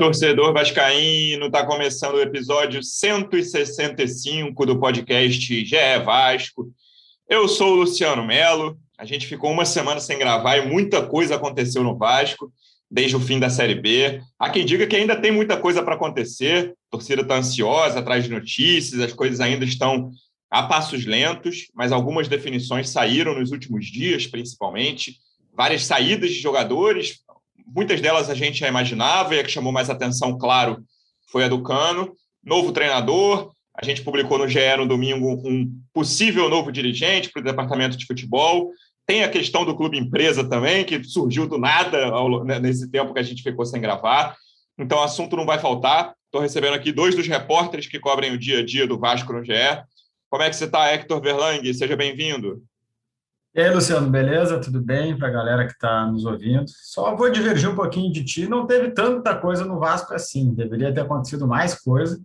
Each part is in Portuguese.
torcedor vascaíno, está começando o episódio 165 do podcast GE Vasco. Eu sou o Luciano Melo. A gente ficou uma semana sem gravar e muita coisa aconteceu no Vasco desde o fim da Série B. Há quem diga que ainda tem muita coisa para acontecer. A torcida está ansiosa, atrás de notícias, as coisas ainda estão a passos lentos, mas algumas definições saíram nos últimos dias, principalmente. Várias saídas de jogadores, muitas delas a gente já imaginava, e a que chamou mais atenção, claro, foi a do Cano. Novo treinador, a gente publicou no GE no domingo um possível novo dirigente para o departamento de futebol. Tem a questão do clube empresa também, que surgiu do nada ao, né, nesse tempo que a gente ficou sem gravar. Então, assunto não vai faltar. Estou recebendo aqui dois dos repórteres que cobrem o dia a dia do Vasco no GE. Como é que você está, Hector Verlang? Seja bem-vindo. E aí, Luciano, beleza? Tudo bem para a galera que está nos ouvindo? Só vou divergir um pouquinho de ti. Não teve tanta coisa no Vasco assim. Deveria ter acontecido mais coisa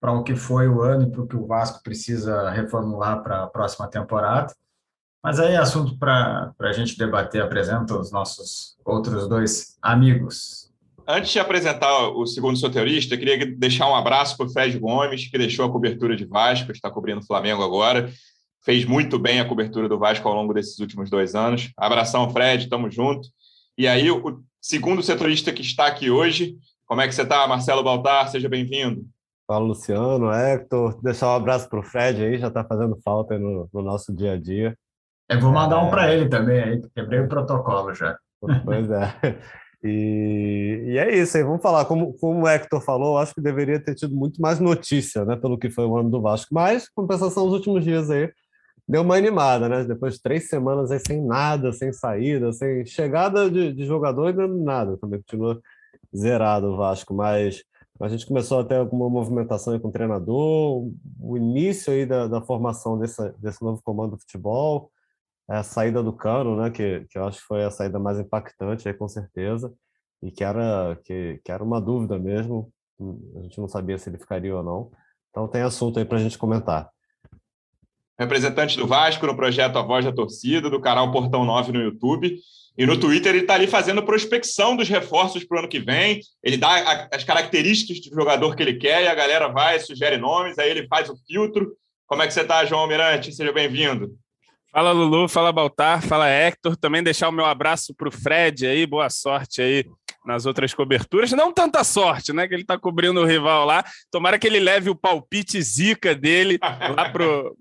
para o que foi o ano e para o que o Vasco precisa reformular para a próxima temporada. Mas aí é assunto para a gente debater. Apresento os nossos outros dois amigos. Antes de apresentar o segundo soteurista, queria deixar um abraço para o Fred Gomes, que deixou a cobertura de Vasco, está cobrindo o Flamengo agora fez muito bem a cobertura do Vasco ao longo desses últimos dois anos. Abração, Fred, tamo junto. E aí, o segundo setorista que está aqui hoje, como é que você está, Marcelo Baltar? Seja bem-vindo. Fala, Luciano, Hector. Deixar um abraço para o Fred aí, já está fazendo falta no, no, nosso dia a dia. Eu vou mandar é... um para ele também, aí, quebrei o protocolo já. Pois é. E, e, é isso aí, vamos falar. Como, como o Hector falou, acho que deveria ter tido muito mais notícia, né, pelo que foi o ano do Vasco. Mas, compensação, os últimos dias aí, deu uma animada, né? Depois de três semanas aí sem nada, sem saída, sem chegada de, de jogador e nada. Também continua zerado o Vasco, mas a gente começou a ter alguma movimentação com o treinador, o início aí da, da formação desse, desse novo comando do futebol, a saída do Cano, né? Que, que eu acho que foi a saída mais impactante aí, com certeza, e que era, que, que era uma dúvida mesmo. A gente não sabia se ele ficaria ou não. Então tem assunto aí para a gente comentar representante do Vasco no projeto A Voz da Torcida, do canal Portão 9 no YouTube. E no Twitter ele está ali fazendo prospecção dos reforços para o ano que vem. Ele dá as características do jogador que ele quer e a galera vai, sugere nomes, aí ele faz o filtro. Como é que você está, João Almirante? Seja bem-vindo. Fala, Lulu. Fala, Baltar. Fala, Hector. Também deixar o meu abraço para o Fred aí. Boa sorte aí nas outras coberturas. Não tanta sorte, né? Que ele está cobrindo o rival lá. Tomara que ele leve o palpite zica dele lá pro,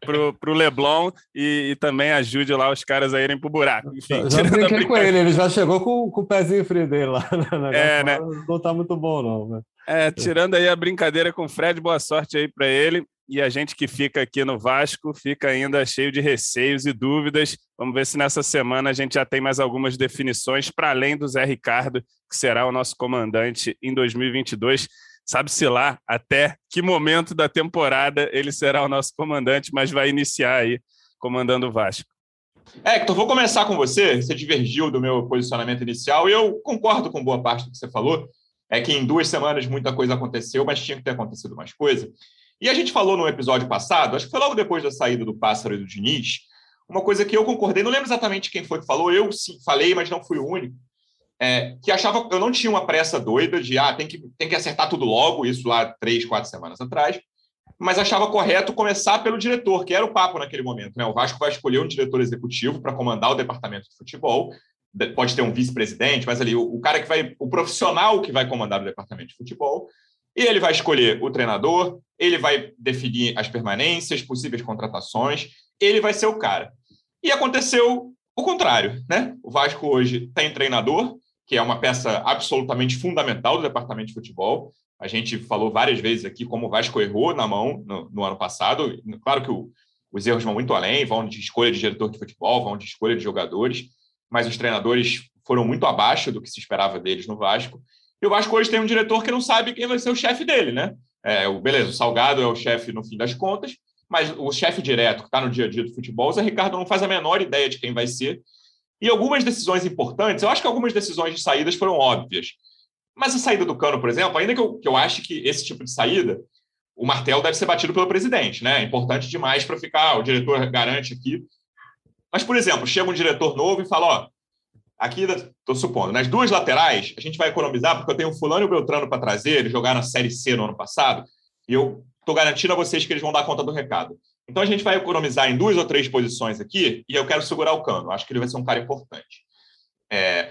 pro, pro Leblon e, e, também ajude lá os caras a irem pro buraco. Enfim, já brinquei com ele, ele já chegou com, com o pezinho frio dele lá. é, né? Não tá muito bom, não. Né? É, tirando aí a brincadeira com o Fred, boa sorte aí para ele. E a gente que fica aqui no Vasco fica ainda cheio de receios e dúvidas. Vamos ver se nessa semana a gente já tem mais algumas definições para além do Zé Ricardo, que será o nosso comandante em 2022 sabe-se lá até que momento da temporada ele será o nosso comandante, mas vai iniciar aí comandando o Vasco. Hector, vou começar com você. Você divergiu do meu posicionamento inicial e eu concordo com boa parte do que você falou. É que em duas semanas muita coisa aconteceu, mas tinha que ter acontecido mais coisa. E a gente falou no episódio passado, acho que foi logo depois da saída do Pássaro e do Diniz, uma coisa que eu concordei, não lembro exatamente quem foi que falou, eu sim falei, mas não fui o único, é, que achava eu não tinha uma pressa doida de ah, tem que, tem que acertar tudo logo, isso lá três, quatro semanas atrás, mas achava correto começar pelo diretor, que era o papo naquele momento. Né? O Vasco vai escolher um diretor executivo para comandar o departamento de futebol, pode ter um vice-presidente, mas ali o, o, cara que vai, o profissional que vai comandar o departamento de futebol, e ele vai escolher o treinador, ele vai definir as permanências, possíveis contratações, ele vai ser o cara. E aconteceu o contrário, né? O Vasco hoje tem treinador, que é uma peça absolutamente fundamental do departamento de futebol. A gente falou várias vezes aqui como o Vasco errou na mão no, no ano passado. Claro que o, os erros vão muito além, vão de escolha de diretor de futebol, vão de escolha de jogadores, mas os treinadores foram muito abaixo do que se esperava deles no Vasco. E o Vasco hoje tem um diretor que não sabe quem vai ser o chefe dele, né? É, o, beleza, o Salgado é o chefe no fim das contas, mas o chefe direto que está no dia a dia do futebol, o Zé Ricardo não faz a menor ideia de quem vai ser. E algumas decisões importantes, eu acho que algumas decisões de saídas foram óbvias. Mas a saída do Cano, por exemplo, ainda que eu, que eu ache que esse tipo de saída, o martelo deve ser batido pelo presidente, né? É importante demais para ficar, o diretor garante aqui. Mas, por exemplo, chega um diretor novo e fala: ó, aqui estou supondo, nas duas laterais, a gente vai economizar, porque eu tenho o Fulano e o Beltrano para trazer, eles jogaram na Série C no ano passado, e eu estou garantindo a vocês que eles vão dar conta do recado. Então a gente vai economizar em duas ou três posições aqui, e eu quero segurar o cano. Acho que ele vai ser um cara importante. É...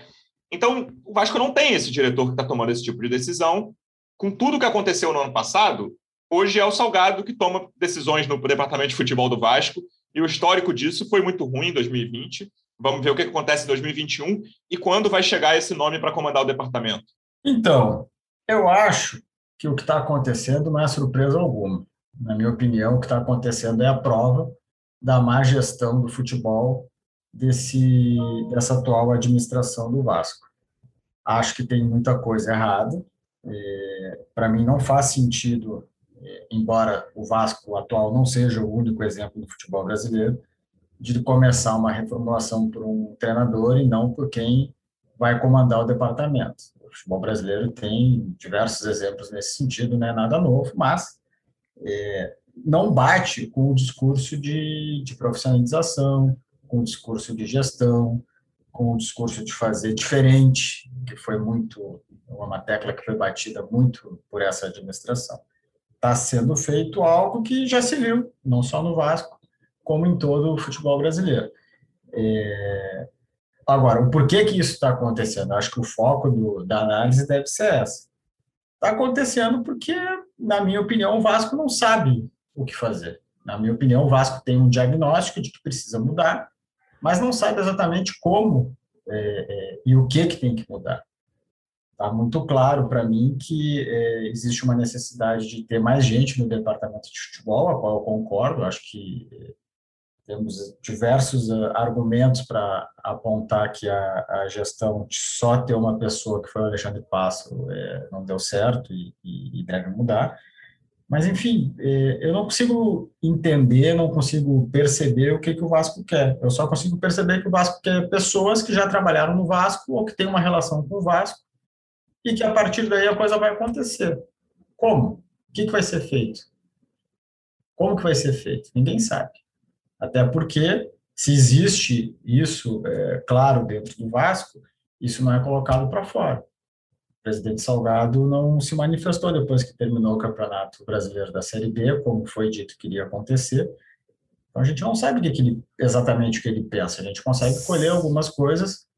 Então, o Vasco não tem esse diretor que está tomando esse tipo de decisão. Com tudo que aconteceu no ano passado, hoje é o Salgado que toma decisões no departamento de futebol do Vasco, e o histórico disso foi muito ruim em 2020. Vamos ver o que acontece em 2021 e quando vai chegar esse nome para comandar o departamento. Então, eu acho que o que está acontecendo não é surpresa alguma. Na minha opinião, o que está acontecendo é a prova da má gestão do futebol desse, dessa atual administração do Vasco. Acho que tem muita coisa errada. É, para mim, não faz sentido, é, embora o Vasco atual não seja o único exemplo do futebol brasileiro, de começar uma reformulação por um treinador e não por quem vai comandar o departamento. O futebol brasileiro tem diversos exemplos nesse sentido, não é nada novo, mas é, não bate com o discurso de, de profissionalização, com o discurso de gestão, com o discurso de fazer diferente, que foi muito uma tecla que foi batida muito por essa administração. Está sendo feito algo que já se viu, não só no Vasco, como em todo o futebol brasileiro. É... Agora, o porquê que isso está acontecendo? Acho que o foco do, da análise deve ser essa. Está acontecendo porque, na minha opinião, o Vasco não sabe o que fazer. Na minha opinião, o Vasco tem um diagnóstico de que precisa mudar, mas não sabe exatamente como é, é, e o que, que tem que mudar. Está muito claro para mim que é, existe uma necessidade de ter mais gente no departamento de futebol, a qual eu concordo. Acho que temos diversos uh, argumentos para apontar que a, a, gestão de só ter uma pessoa, que foi o Alexandre Passo, é, não deu certo e, e, e deve mudar. Mas, enfim, é, eu não consigo entender, não consigo perceber o que, que o Vasco quer. Eu só consigo perceber que o Vasco quer pessoas que já trabalharam no Vasco ou que têm uma relação com o Vasco e que a partir daí a coisa vai acontecer. Como? O que, que vai ser feito? Como que vai ser feito? Ninguém sabe. Até porque, se existe isso, é, claro, dentro do Vasco, isso não é colocado para fora. O presidente Salgado não se manifestou depois que terminou o Campeonato Brasileiro da Série B, como foi dito que iria acontecer. Então, a gente não sabe o que ele, exatamente o que ele pensa. A gente consegue colher algumas coisas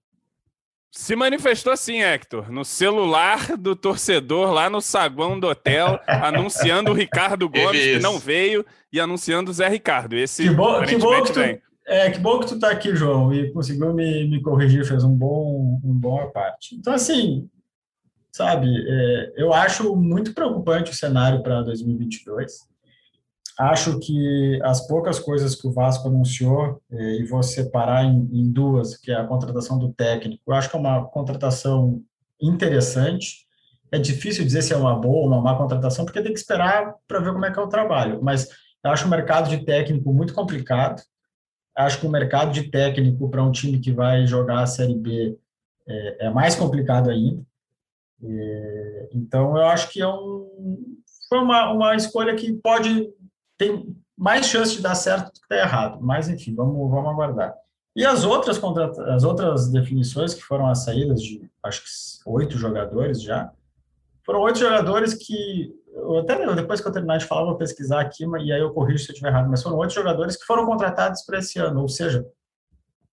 se manifestou assim, Hector, no celular do torcedor lá no saguão do hotel, anunciando o Ricardo Gomes, que não veio, e anunciando o Zé Ricardo. Esse que bom, que bom que tu, é, que bom que tu tá aqui, João, e conseguiu me, me corrigir, fez um bom, um bom parte. Então, assim, sabe, é, eu acho muito preocupante o cenário para 2022. Acho que as poucas coisas que o Vasco anunciou, eh, e vou separar em, em, duas, que é a contratação do técnico, eu acho que é uma contratação interessante. É difícil dizer se é uma boa ou uma má contratação, porque tem que esperar para ver como é que é o trabalho. Mas eu acho o mercado de técnico muito complicado. Acho que o mercado de técnico para um time que vai jogar a Série B é, é mais complicado ainda. É, então, eu acho que é um, foi uma, uma escolha que pode tem mais chance de dar certo do que dar errado. Mas, enfim, vamos, vamos aguardar. E as outras, as outras definições que foram as saídas de, acho que oito jogadores já, foram oito jogadores que, eu até depois que eu terminar de falar, vou pesquisar aqui, e aí eu corrijo se eu estiver errado, mas foram oito jogadores que foram contratados para esse ano, ou seja,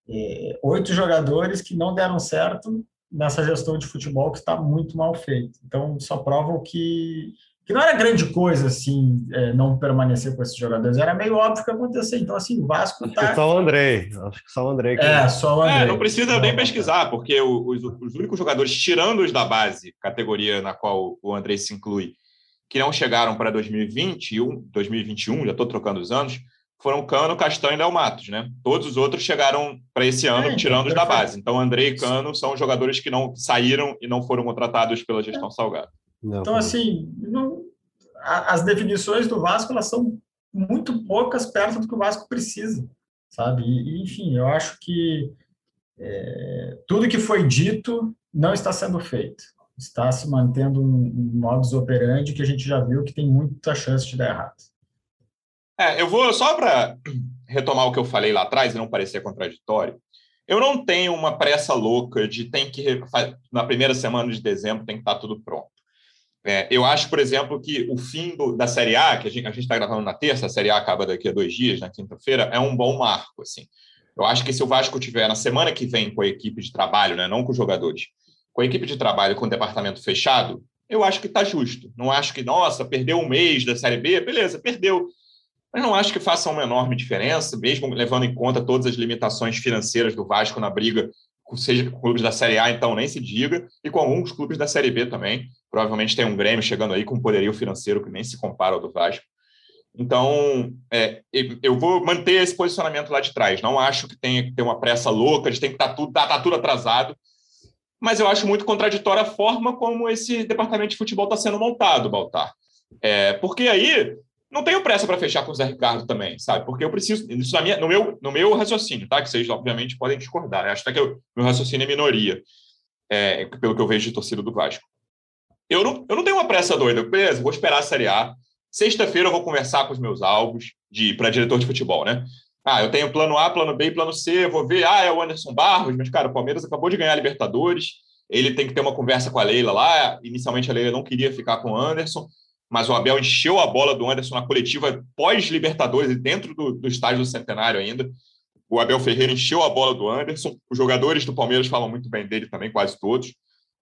é, oito jogadores que não deram certo nessa gestão de futebol que está muito mal feita. Então, só prova o que que não era grande coisa, assim, é, não permanecer com esses jogadores. Era meio óbvio que ia acontecer. Então, assim, o Vasco Acho tá... só o Andrei. Acho que só o Andrei. Que... É, só o Andrei. É, não precisa nem pesquisar, porque os, os únicos jogadores, tirando os da base, categoria na qual o Andrei se inclui, que não chegaram para 2020, 2021, já estou trocando os anos, foram Cano, Castanho e Léo Matos, né? Todos os outros chegaram para esse ano, é, tirando os da base. Então, Andrei e Cano são jogadores que não saíram e não foram contratados pela gestão é. Salgado. Não, então, assim, não, as definições do Vasco elas são muito poucas perto do que o Vasco precisa, sabe? E, enfim, eu acho que é, tudo que foi dito não está sendo feito. Está se mantendo um, um modus operandi que a gente já viu que tem muita chance de dar errado. É, eu vou só para retomar o que eu falei lá atrás e não parecer contraditório. eu não tenho uma pressa louca de tem que na primeira semana de dezembro tem que estar tá tudo pronto. É, eu acho, por exemplo, que o fim do, da Série A, que a gente está gravando na terça, a Série A acaba daqui a dois dias, na quinta-feira, é um bom marco. Assim. Eu acho que se o Vasco tiver na semana que vem com a equipe de trabalho, né, não com os jogadores, com a equipe de trabalho com o departamento fechado, eu acho que está justo. Não acho que, nossa, perdeu um mês da Série B, beleza, perdeu. Mas não acho que faça uma enorme diferença, mesmo levando em conta todas as limitações financeiras do Vasco na briga, seja com clubes da Série A, então nem se diga, e com alguns clubes da Série B também. Provavelmente tem um Grêmio chegando aí com um poderio financeiro que nem se compara ao do Vasco. Então, é, eu vou manter esse posicionamento lá de trás. Não acho que tenha que ter uma pressa louca, de tem que estar tá tudo, tá, tá tudo atrasado. Mas eu acho muito contraditória a forma como esse departamento de futebol está sendo montado, Baltar. É, porque aí não tenho pressa para fechar com o Zé Ricardo também, sabe? Porque eu preciso, isso na minha, no, meu, no meu raciocínio, tá? Que vocês, obviamente, podem discordar. Eu acho até que o meu raciocínio é minoria, é, pelo que eu vejo de torcida do Vasco. Eu não, eu não tenho uma pressa doida. Beleza, vou esperar a Série A. Sexta-feira eu vou conversar com os meus alvos de para diretor de futebol, né? Ah, eu tenho plano A, plano B e plano C. Vou ver, ah, é o Anderson Barros, mas, cara, o Palmeiras acabou de ganhar a Libertadores. Ele tem que ter uma conversa com a Leila lá. Inicialmente a Leila não queria ficar com o Anderson mas o Abel encheu a bola do Anderson na coletiva pós-Libertadores e dentro do, do estádio do Centenário ainda. O Abel Ferreira encheu a bola do Anderson. Os jogadores do Palmeiras falam muito bem dele também, quase todos.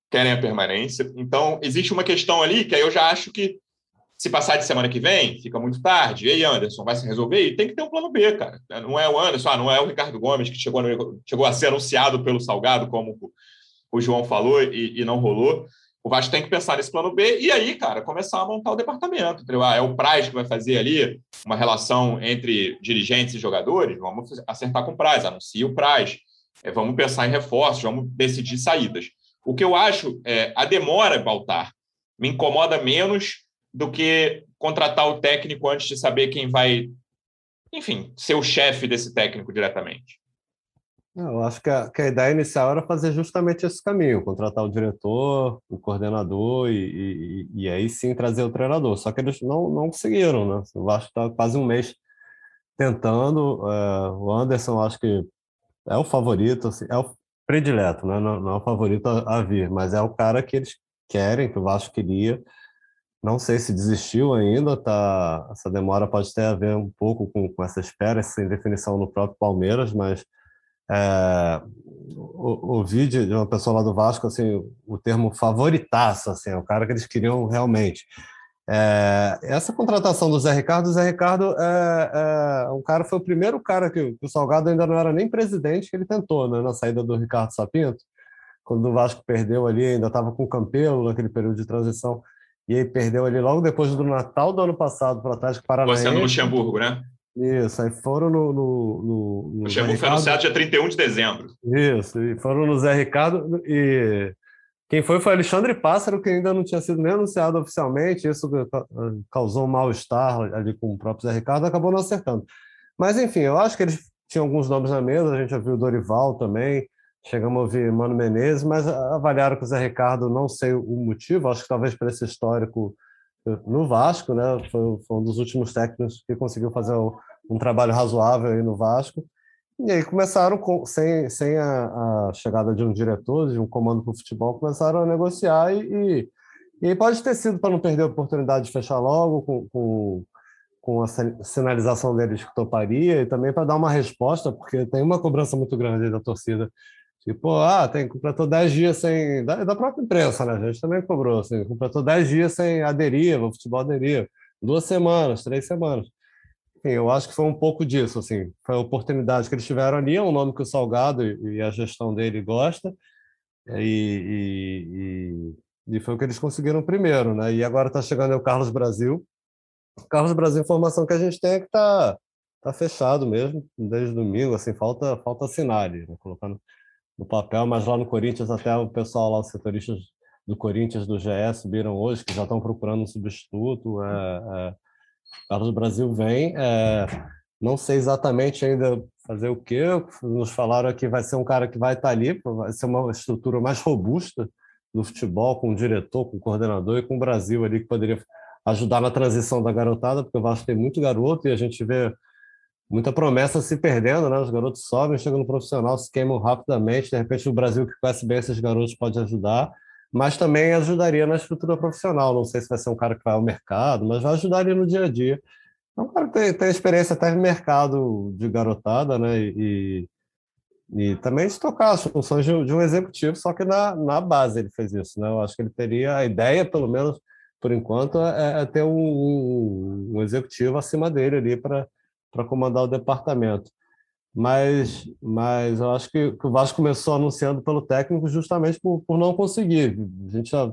Querem a permanência. Então, existe uma questão ali que aí eu já acho que se passar de semana que vem, fica muito tarde. E aí, Anderson, vai se resolver? E tem que ter um plano B, cara. Não é o Anderson, ah, não é o Ricardo Gomes, que chegou, no, chegou a ser anunciado pelo Salgado, como o João falou, e, e não rolou. O Vasco tem que pensar nesse plano B e aí, cara, começar a montar o departamento. Entendeu? Ah, é o Praz que vai fazer ali uma relação entre dirigentes e jogadores. Vamos acertar com o Praz, anuncia o Praz. É, vamos pensar em reforços, vamos decidir saídas. O que eu acho, é, a demora, Baltar, me incomoda menos do que contratar o técnico antes de saber quem vai, enfim, ser o chefe desse técnico diretamente. Eu acho que a, que a, ideia inicial era fazer justamente esse caminho, contratar o diretor, o coordenador e, e, e aí sim trazer o treinador. Só que eles não, não conseguiram, né? O Vasco está quase um mês tentando. É, o Anderson, acho que é o favorito, assim, é o predileto, né? não, não é o favorito a, a, vir, mas é o cara que eles querem, que o Vasco queria. Não sei se desistiu ainda, tá? Essa demora pode ter a ver um pouco com, com essa espera, essa indefinição no próprio Palmeiras, mas é, ouvi de, uma pessoa lá do Vasco assim o termo favoritaço, assim, é o cara que eles queriam realmente. É, essa contratação do Zé Ricardo, o Zé Ricardo é, é, um cara foi o primeiro cara que, que, o Salgado ainda não era nem presidente que ele tentou, né, na saída do Ricardo Sapinto, quando o Vasco perdeu ali, ainda estava com o Campelo naquele período de transição, e aí perdeu ali logo depois do Natal do ano passado para o Atlético Paranaense. Você no Luxemburgo, né? Isso, aí foram no. no, no, no o Xambu foi anunciado dia 31 de dezembro. Isso, e foram no Zé Ricardo. E quem foi foi Alexandre Pássaro, que ainda não tinha sido nem anunciado oficialmente. Isso causou um mal-estar ali com o próprio Zé Ricardo, acabou não acertando. Mas, enfim, eu acho que eles tinham alguns nomes na mesa, a gente ouviu o Dorival também, chegamos a ouvir Mano Menezes, mas avaliaram que o Zé Ricardo, não sei o motivo, acho que talvez por esse histórico no Vasco, né? Foi, foi, um dos últimos técnicos que conseguiu fazer um trabalho razoável aí no Vasco. E aí começaram, com, sem, sem a, a, chegada de um diretor, de um comando para o futebol, começaram a negociar e, e, e pode ter sido para não perder a oportunidade de fechar logo com, com, com a sinalização deles que toparia e também para dar uma resposta, porque tem uma cobrança muito grande da torcida Tipo, ah, tem, completou 10 dias sem. Da, da, própria imprensa, né? A gente também cobrou, assim, completou 10 dias sem aderir, o futebol aderir. Duas semanas, três semanas. Enfim, eu acho que foi um pouco disso, assim. Foi a oportunidade que eles tiveram ali, é um nome que o Salgado e, e a gestão dele gosta. E, e, e, foi o que eles conseguiram primeiro, né? E agora está chegando o Carlos Brasil. Carlos Brasil, informação que a gente tem é que está tá fechado mesmo, desde domingo, assim, falta, falta assinar ali, né? colocando no papel, mas lá no Corinthians, até o pessoal lá, os setoristas do Corinthians, do GE, subiram hoje, que já estão procurando um substituto. É, é, Brasil vem. É, não sei exatamente ainda fazer o quê. Nos falaram que vai ser um cara que vai estar ali, vai ser uma estrutura mais robusta do futebol, com o diretor, com o coordenador e com o Brasil ali, que poderia ajudar na transição da garotada, porque o Vasco tem muito garoto e a gente vê muita promessa se perdendo, né? Os garotos sobem, chegam no profissional, se queimam rapidamente. De repente, o Brasil que conhece bem esses garotos pode ajudar, mas também ajudaria na estrutura profissional. Não sei se vai ser um cara que vai ao mercado, mas vai ajudar ali no dia a dia. É um cara que tem, tem experiência até no mercado de garotada, né? E, e também de tocar as funções de, de, um executivo, só que na, na base ele fez isso, né? Eu acho que ele teria a ideia, pelo menos por enquanto, é, é ter um, um, um executivo acima dele ali para para comandar o departamento. Mas, mas eu acho que, que, o Vasco começou anunciando pelo técnico justamente por, por não conseguir. A gente já,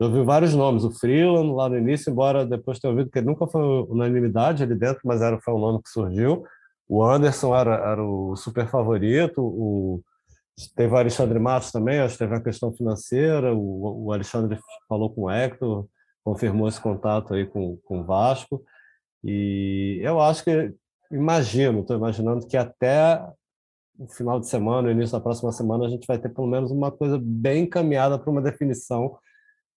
já ouviu vários nomes. O Freeland lá no início, embora depois tenha ouvido que ele nunca foi unanimidade ali dentro, mas era, foi um nome que surgiu. O Anderson era, era o super favorito. O, teve o Alexandre Matos também, acho que teve a questão financeira. O, o Alexandre falou com o Hector, confirmou esse contato aí com, com o Vasco. E eu acho que, imagino, estou imaginando que até o final de semana, início da próxima semana, a gente vai ter pelo menos uma coisa bem encaminhada para uma definição.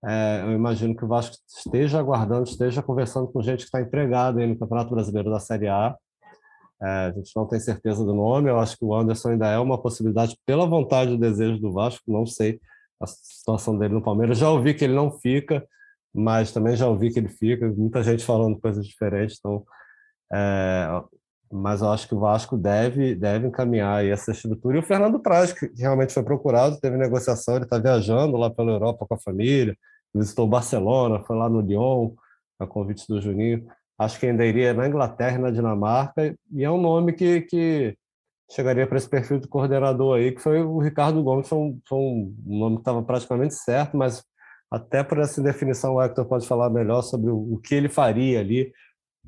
É, eu imagino que o Vasco esteja aguardando, esteja conversando com gente que está empregada no Campeonato Brasileiro da Série A. É, a gente não tem certeza do nome, eu acho que o Anderson ainda é uma possibilidade pela vontade e desejo do Vasco, não sei a situação dele no Palmeiras. Já ouvi que ele não fica, mas também já ouvi que ele fica, muita gente falando coisas diferentes, então, é, mas eu acho que o Vasco deve, deve encaminhar essa estrutura. E o Fernando Praz, que realmente foi procurado, teve negociação, ele está viajando lá pela Europa com a família, visitou Barcelona, foi lá no Lyon, a convite do Juninho. Acho que ainda iria na Inglaterra e na Dinamarca, e é um nome que, que chegaria para esse perfil do coordenador aí, que foi o Ricardo Gomes, foi um, foi um nome que estava praticamente certo, mas até por essa indefinição, o Hector pode falar melhor sobre o, que ele faria ali,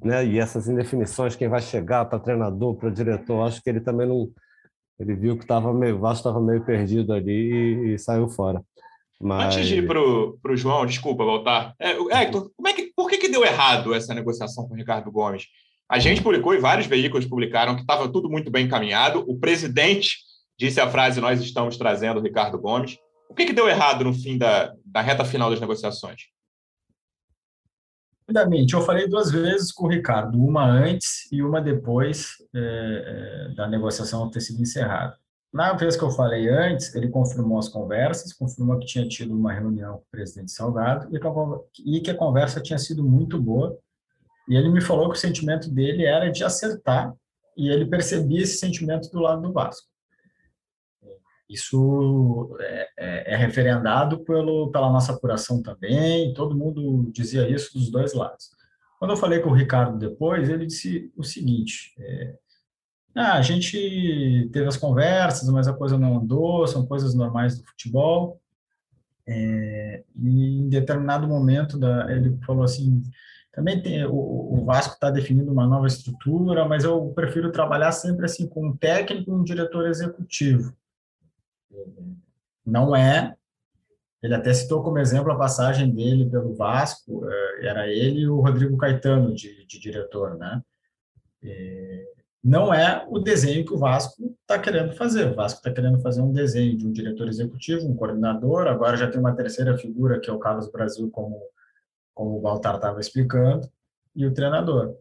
né? E essas indefinições, quem vai chegar para treinador, para diretor, acho que ele também não. Ele viu que estava meio, o Vasco estava meio perdido ali e, e saiu fora. Mas... Antes de ir para o João, desculpa voltar. É, Hector, como é que, por que, que deu errado essa negociação com o Ricardo Gomes? A gente publicou e vários veículos publicaram que estava tudo muito bem encaminhado. O presidente disse a frase: Nós estamos trazendo o Ricardo Gomes. O que, que deu errado no fim da, da reta final das negociações? Rapidamente, eu falei duas vezes com o Ricardo, uma antes e uma depois é, é, da negociação ter sido encerrada. Na vez que eu falei antes, ele confirmou as conversas, confirmou que tinha tido uma reunião com o presidente Salgado e que a conversa tinha sido muito boa. E ele me falou que o sentimento dele era de acertar e ele percebia esse sentimento do lado do Vasco. Isso é, é, é, referendado pelo, pela nossa apuração também, todo mundo dizia isso dos dois lados. Quando eu falei com o Ricardo depois, ele disse o seguinte: é, ah, a gente teve as conversas, mas a coisa não andou, são coisas normais do futebol. É, em determinado momento, da, ele falou assim: também tem, o, o Vasco está definindo uma nova estrutura, mas eu prefiro trabalhar sempre assim com um técnico e um diretor executivo não é. Ele até citou como exemplo a passagem dele pelo Vasco, eh, era ele e o Rodrigo Caetano de, de diretor, né? não é o desenho que o Vasco está querendo fazer. O Vasco está querendo fazer um desenho de um diretor executivo, um coordenador, agora já tem uma terceira figura, que é o Carlos Brasil, como, como o Baltar estava explicando, e o treinador.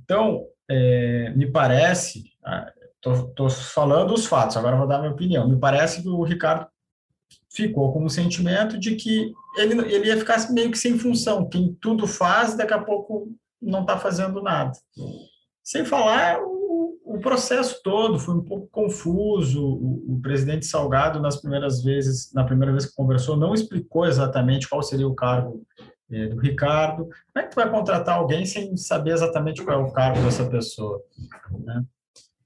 Então, é, me parece, ah, Estou falando os fatos, agora vou dar minha opinião. Me parece que o Ricardo ficou com o sentimento de que ele, ele ia ficar meio que sem função. Quem tudo faz, daqui a pouco não está fazendo nada. Sem falar o, o, processo todo foi um pouco confuso. O, o, presidente Salgado, nas primeiras vezes, na primeira vez que conversou, não explicou exatamente qual seria o cargo é, do Ricardo. Como é que tu vai contratar alguém sem saber exatamente qual é o cargo dessa pessoa? Né?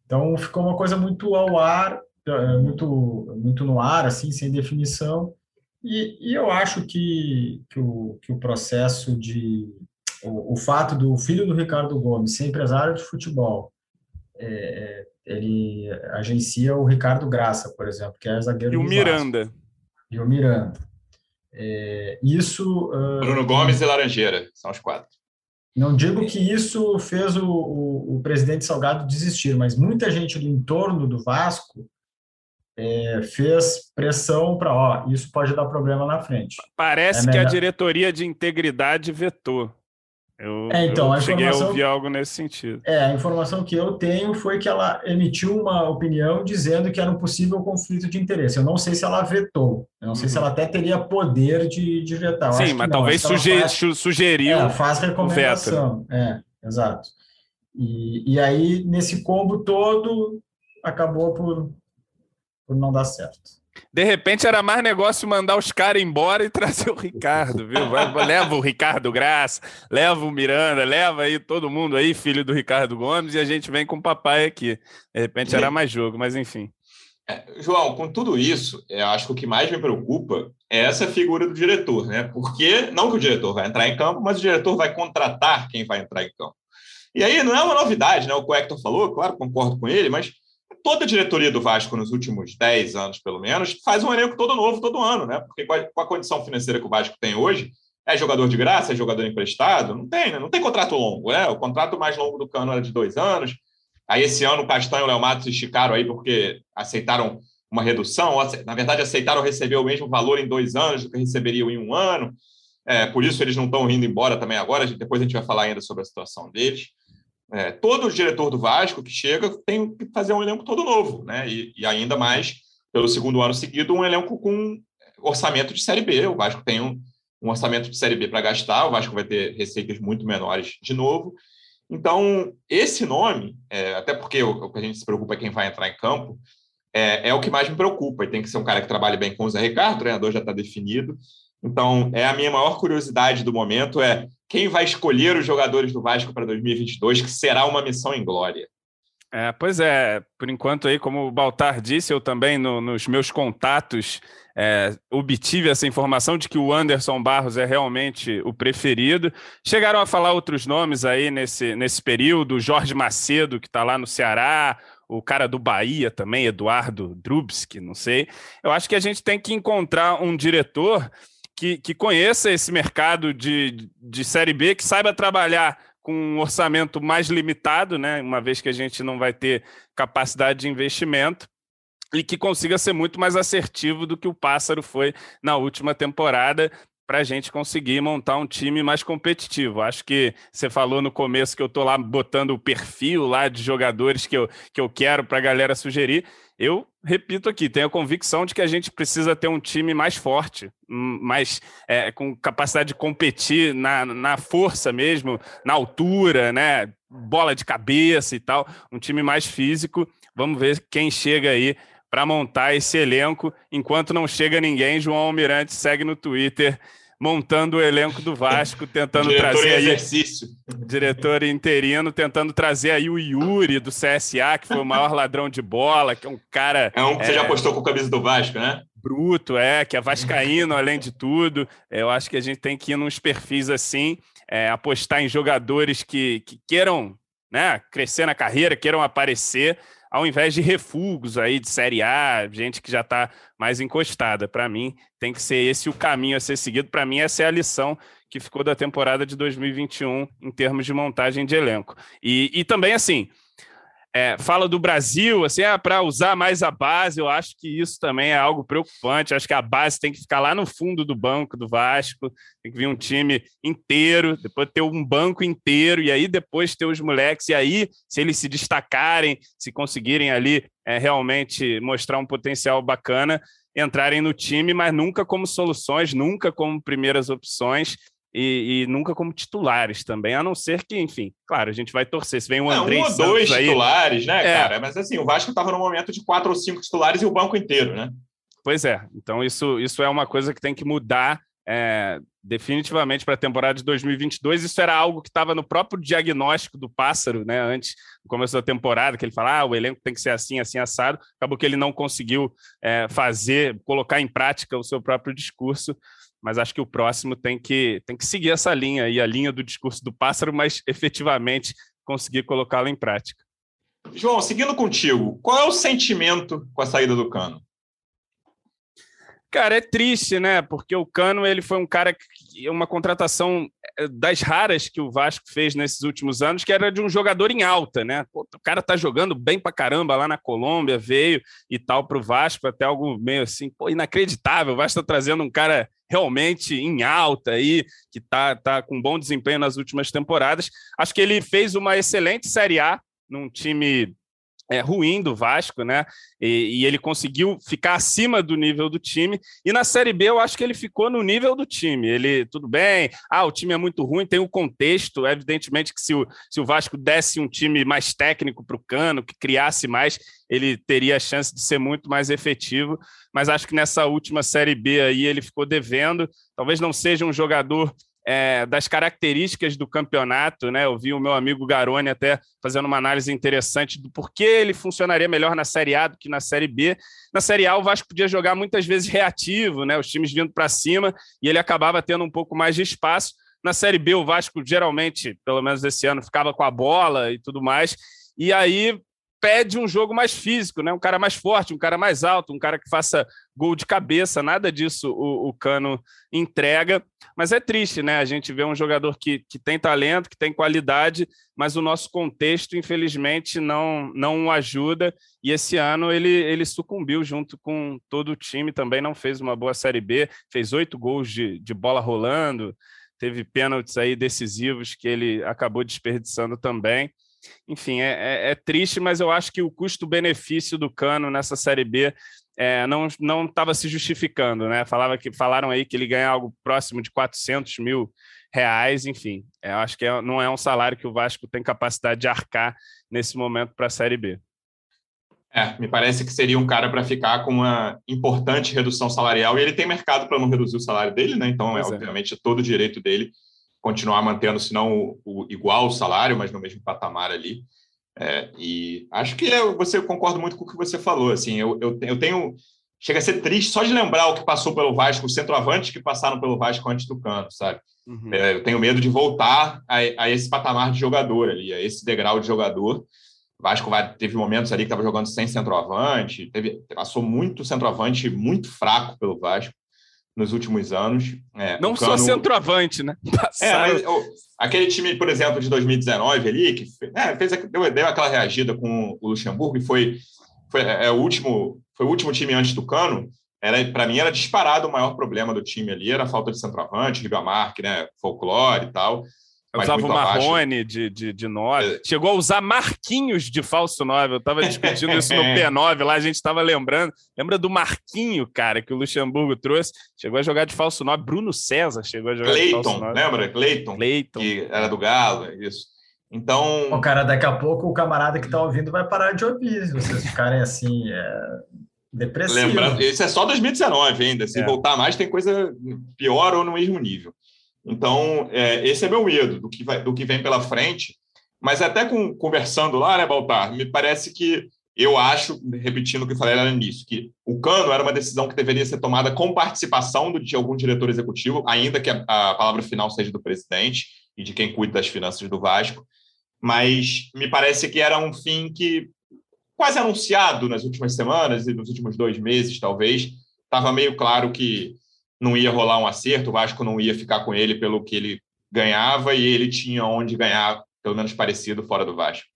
Então ficou uma coisa muito ao ar, é, muito muito no ar, assim, sem definição. E, e eu acho que, que, o, que o processo de o, o, fato do filho do Ricardo Gomes ser empresário de futebol, é, ele agencia o Ricardo Graça, por exemplo, que é zagueiro e o Miranda e o Miranda. É, isso. Bruno Gomes e Laranjeira são os quatro. Não digo que isso fez o, o, o, presidente Salgado desistir, mas muita gente do entorno do Vasco é, fez pressão para, ó, isso pode dar problema na frente. Parece é que a diretoria de integridade vetou. Eu, é, então, eu cheguei a ouvir algo nesse sentido. É, a informação que eu tenho foi que ela emitiu uma opinião dizendo que era um possível conflito de interesse. Eu não sei se ela vetou, eu não sei se uhum. ela até teria poder de, de vetar. Eu Sim, mas talvez suge faz, sugeriu. É, faz recomendação. É, exato. E, e aí, nesse combo todo, acabou por, por não dar certo. De repente era mais negócio mandar os caras embora e trazer o Ricardo, viu? Vai, leva o Ricardo Graça, leva o Miranda, leva aí todo mundo aí, filho do Ricardo Gomes, e a gente vem com o papai aqui. De repente era mais jogo, mas enfim. É, João, com tudo isso, eu acho que o que mais me preocupa é essa figura do diretor, né? Porque não que o diretor vai entrar em campo, mas o diretor vai contratar quem vai entrar em campo. E aí não é uma novidade, né? O que o Hector falou, claro, concordo com ele, mas toda a diretoria do Vasco nos últimos 10 anos, pelo menos, faz um elenco todo novo todo ano, né? Porque com a, condição financeira que o Vasco tem hoje, é jogador de graça, é jogador emprestado? Não tem, né? Não tem contrato longo, né? O contrato mais longo do Cano era de dois anos. Aí esse ano o Castanho e o Léo Matos esticaram aí porque aceitaram uma redução, na verdade aceitaram receber o mesmo valor em dois anos do que receberiam em um ano. É, por isso eles não estão indo embora também agora. Depois a gente vai falar ainda sobre a situação deles. É, todo diretor do Vasco que chega tem que fazer um elenco todo novo, né? E, e, ainda mais, pelo segundo ano seguido, um elenco com orçamento de Série B. O Vasco tem um, um orçamento de Série B para gastar, o Vasco vai ter receitas muito menores de novo. Então, esse nome, é, até porque o, o, que a gente se preocupa é quem vai entrar em campo, é, é, o que mais me preocupa. E tem que ser um cara que trabalhe bem com o Zé Ricardo, o treinador já está definido. Então, é a minha maior curiosidade do momento é quem vai escolher os jogadores do Vasco para 2022, que será uma missão em glória. É, pois é, por enquanto aí, como o Baltar disse, eu também no, nos meus contatos é, obtive essa informação de que o Anderson Barros é realmente o preferido. Chegaram a falar outros nomes aí nesse, nesse período, Jorge Macedo, que está lá no Ceará, o cara do Bahia também, Eduardo Drubski, não sei. Eu acho que a gente tem que encontrar um diretor que, que conheça esse mercado de, de Série B, que saiba trabalhar com um orçamento mais limitado, né? uma vez que a gente não vai ter capacidade de investimento, e que consiga ser muito mais assertivo do que o Pássaro foi na última temporada, para a gente conseguir montar um time mais competitivo. Acho que você falou no começo que eu estou lá botando o perfil lá de jogadores que eu, que eu quero para a galera sugerir. Eu repito aqui, tenho a convicção de que a gente precisa ter um time mais forte, hum, mais é, com capacidade de competir na, na força mesmo, na altura, né? Bola de cabeça e tal, um time mais físico. Vamos ver quem chega aí para montar esse elenco. Enquanto não chega ninguém, João Almirante segue no Twitter montando o elenco do Vasco, tentando diretor trazer aí exercício. diretor interino, tentando trazer aí o Yuri do CSA, que foi o maior ladrão de bola, que é um cara É um que é, você já postou com a camisa do Vasco, né? Bruto, é, que é vascaíno além de tudo. Eu acho que a gente tem que ir nos perfis assim, é, apostar em jogadores que, que queiram né, crescer na carreira, queiram aparecer, ao invés de refugos aí de Série A, gente que já está mais encostada. Para mim, tem que ser esse o caminho a ser seguido. Para mim, essa é a lição que ficou da temporada de 2021 em termos de montagem de elenco. E, e também, assim, é, fala do Brasil, assim, é para usar mais a base, eu acho que isso também é algo preocupante. acho que a base tem que ficar lá no fundo do banco do Vasco, tem que vir um time inteiro, depois ter um banco inteiro, e aí depois ter os moleques, e aí, se eles se destacarem, se conseguirem ali é, realmente mostrar um potencial bacana, entrarem no time, mas nunca como soluções, nunca como primeiras opções e, e, nunca como titulares também, a não ser que, enfim, claro, a gente vai torcer. Se vem o André. Um ou dois aí, titulares, né, é. cara? Mas assim, o Vasco estava no momento de quatro ou cinco titulares e o banco inteiro, né? Pois é, então isso, isso é uma coisa que tem que mudar é, definitivamente para a temporada de 2022. Isso era algo que estava no próprio diagnóstico do Pássaro, né? Antes do começo da temporada, que ele fala, ah, o elenco tem que ser assim, assim, assado. Acabou que ele não conseguiu é, fazer, colocar em prática o seu próprio discurso mas acho que o próximo tem que, tem que seguir essa linha e a linha do discurso do pássaro, mas efetivamente conseguir colocá-la em prática. João, seguindo contigo, qual é o sentimento com a saída do Cano? Cara, é triste, né? Porque o Cano ele foi um cara que uma contratação das raras que o Vasco fez nesses últimos anos, que era de um jogador em alta, né? O cara tá jogando bem pra caramba lá na Colômbia, veio e tal para o Vasco, até algo meio assim, pô, inacreditável. O Vasco tá trazendo um cara realmente em alta aí, que tá, tá com bom desempenho nas últimas temporadas. Acho que ele fez uma excelente Série A num time é, ruim do Vasco, né? E, e, ele conseguiu ficar acima do nível do time. E na Série B eu acho que ele ficou no nível do time. Ele, tudo bem, ah, o time é muito ruim, tem o contexto. Evidentemente que se o, se o Vasco desse um time mais técnico para o Cano, que criasse mais, ele teria a chance de ser muito mais efetivo. Mas acho que nessa última Série B aí ele ficou devendo. Talvez não seja um jogador é, das características do campeonato, né? Eu vi o meu amigo Garoni até fazendo uma análise interessante do porquê ele funcionaria melhor na Série A do que na Série B. Na Série A, o Vasco podia jogar muitas vezes reativo, né? Os times vindo para cima e ele acabava tendo um pouco mais de espaço. Na Série B, o Vasco geralmente, pelo menos esse ano, ficava com a bola e tudo mais. E aí pede um jogo mais físico, né? Um cara mais forte, um cara mais alto, um cara que faça gol de cabeça. Nada disso o, o Cano entrega. Mas é triste, né? A gente vê um jogador que, que tem talento, que tem qualidade, mas o nosso contexto, infelizmente, não, não o ajuda. E esse ano ele, ele sucumbiu junto com todo o time, também não fez uma boa Série B, fez oito gols de, de bola rolando, teve pênaltis aí decisivos que ele acabou desperdiçando também enfim, é, é, é, triste, mas eu acho que o custo-benefício do Cano nessa Série B é, não estava se justificando, né? Falava que, falaram aí que ele ganha algo próximo de 400 mil reais, enfim. É, eu acho que é, não é um salário que o Vasco tem capacidade de arcar nesse momento para a Série B. É, me parece que seria um cara para ficar com uma importante redução salarial e ele tem mercado para não reduzir o salário dele, né? Então, é, é. obviamente, todo o direito dele continuar mantendo, se não o, o, igual o salário, mas no mesmo patamar ali. É, e acho que eu, você concordo muito com o que você falou. Assim, eu, eu, eu tenho. Chega a ser triste só de lembrar o que passou pelo Vasco, os centroavantes que passaram pelo Vasco antes do canto, sabe? Uhum. É, eu tenho medo de voltar a, a, esse patamar de jogador ali, a esse degrau de jogador. O Vasco vai, teve momentos ali que estava jogando sem centroavante, teve, passou muito centroavante muito fraco pelo Vasco nos últimos anos. É, não Cano... só centroavante, né? Passaram... É, mas, aquele time, por exemplo, de 2019 ali, que é, fez, deu, deu aquela reagida com o Luxemburgo e foi, foi, é, é, o último, foi o último time antes do Cano. Para mim, era disparado o maior problema do time ali, era a falta de centroavante, Ribamar, né, folclore e tal usava o Marrone de, de, de 9. É. Chegou a usar Marquinhos de falso 9. Eu estava discutindo isso no P9 lá, a gente estava lembrando. Lembra do Marquinho, cara, que o Luxemburgo trouxe? Chegou a jogar de falso 9. Bruno César chegou a jogar Clayton, de falso 9. Lembra? Cleiton. Cleiton. Que era do Galo, é isso. Então. Bom, cara, daqui a pouco o camarada que está ouvindo vai parar de ouvir. Se vocês ficarem assim. É... Depressivo. Lembrando, isso é só 2019 ainda. Se é. voltar mais, tem coisa pior ou no mesmo nível. Então, é, esse é meu medo do que, vai, do que vem pela frente. Mas até com, conversando lá, né, Baltar, me parece que eu acho, repetindo o que falei lá no início, que o cano era uma decisão que deveria ser tomada com participação do, de algum diretor executivo, ainda que a, a palavra final seja do presidente e de quem cuida das finanças do Vasco. Mas me parece que era um fim que, quase anunciado nas últimas semanas e nos últimos dois meses, talvez, estava meio claro que não ia rolar um acerto, o Vasco não ia ficar com ele pelo que ele ganhava e ele tinha onde ganhar, pelo menos parecido, fora do Vasco.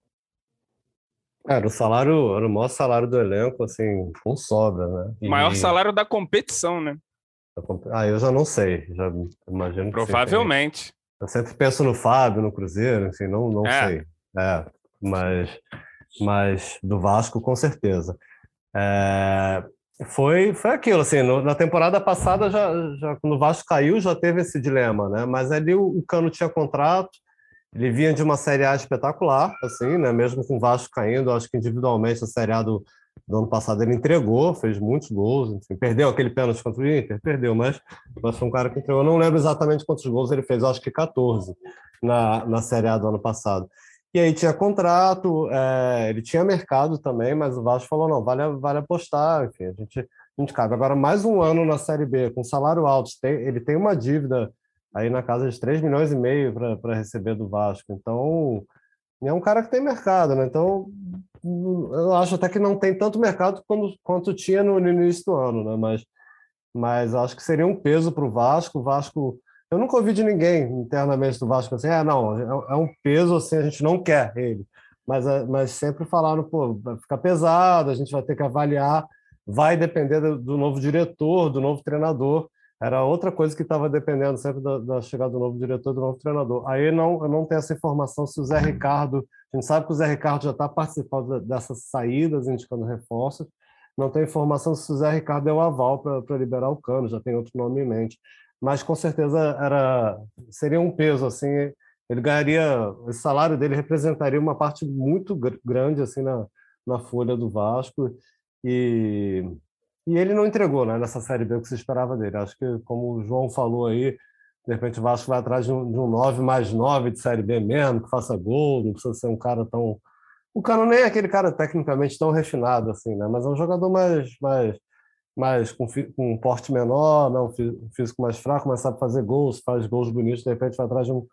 Era o salário, era o maior salário do elenco, assim, com sobra, né? E... Maior salário da competição, né? Ah, eu já não sei, já imagino Provavelmente. Eu sempre penso no Fábio, no Cruzeiro, assim, não, não é. sei. É, mas, mas do Vasco, com certeza. É, foi, foi aquilo, assim, no, na temporada passada, já, já, quando o Vasco caiu, já teve esse dilema, né? Mas ali o, o Cano tinha contrato, ele vinha de uma Série A espetacular, assim, né? Mesmo com o Vasco caindo, acho que individualmente a Série A do, do ano passado ele entregou, fez muitos gols, enfim, perdeu aquele pênalti contra o Inter, perdeu, mas, mas foi um cara que entregou. Eu não lembro exatamente quantos gols ele fez, acho que 14 na, na Série A do ano passado. E aí tinha contrato, é, ele tinha mercado também, mas o Vasco falou, não, vale, vale apostar, enfim, a gente, a gente cabe. Agora, mais um ano na Série B, com salário alto, tem, ele tem uma dívida aí na casa de 3 milhões e meio para receber do Vasco, então é um cara que tem mercado, né? Então, eu acho até que não tem tanto mercado quanto, quanto tinha no, no início do ano, né? Mas, mas acho que seria um peso para o Vasco, o Vasco eu nunca ouvi de ninguém internamente do Vasco assim, é, não, é, um peso assim, a gente não quer ele. Mas, é, mas sempre falaram, pô, vai ficar pesado, a gente vai ter que avaliar, vai depender do, do novo diretor, do novo treinador. Era outra coisa que estava dependendo sempre da, da, chegada do novo diretor, do novo treinador. Aí não, eu não tenho essa informação se o Zé Ricardo, a gente sabe que o Zé Ricardo já está participando dessas saídas, indicando reforços, não tem informação se o Zé Ricardo deu aval para liberar o Cano, já tem outro nome em mente mas com certeza era seria um peso assim ele ganharia o salário dele representaria uma parte muito grande assim na, na folha do Vasco. E e ele não entregou né, nessa série B o que se esperava dele. Acho que como o João falou aí de repente o Vasco vai atrás de um, de um 9 mais 9 de série B mesmo que faça gol não precisa ser um cara tão o cara nem é aquele cara tecnicamente tão refinado assim né mas é um jogador mais mais mas com, com um porte menor, não, um físico mais fraco, mas sabe fazer gols, faz gols bonitos, de repente vai atrás de um,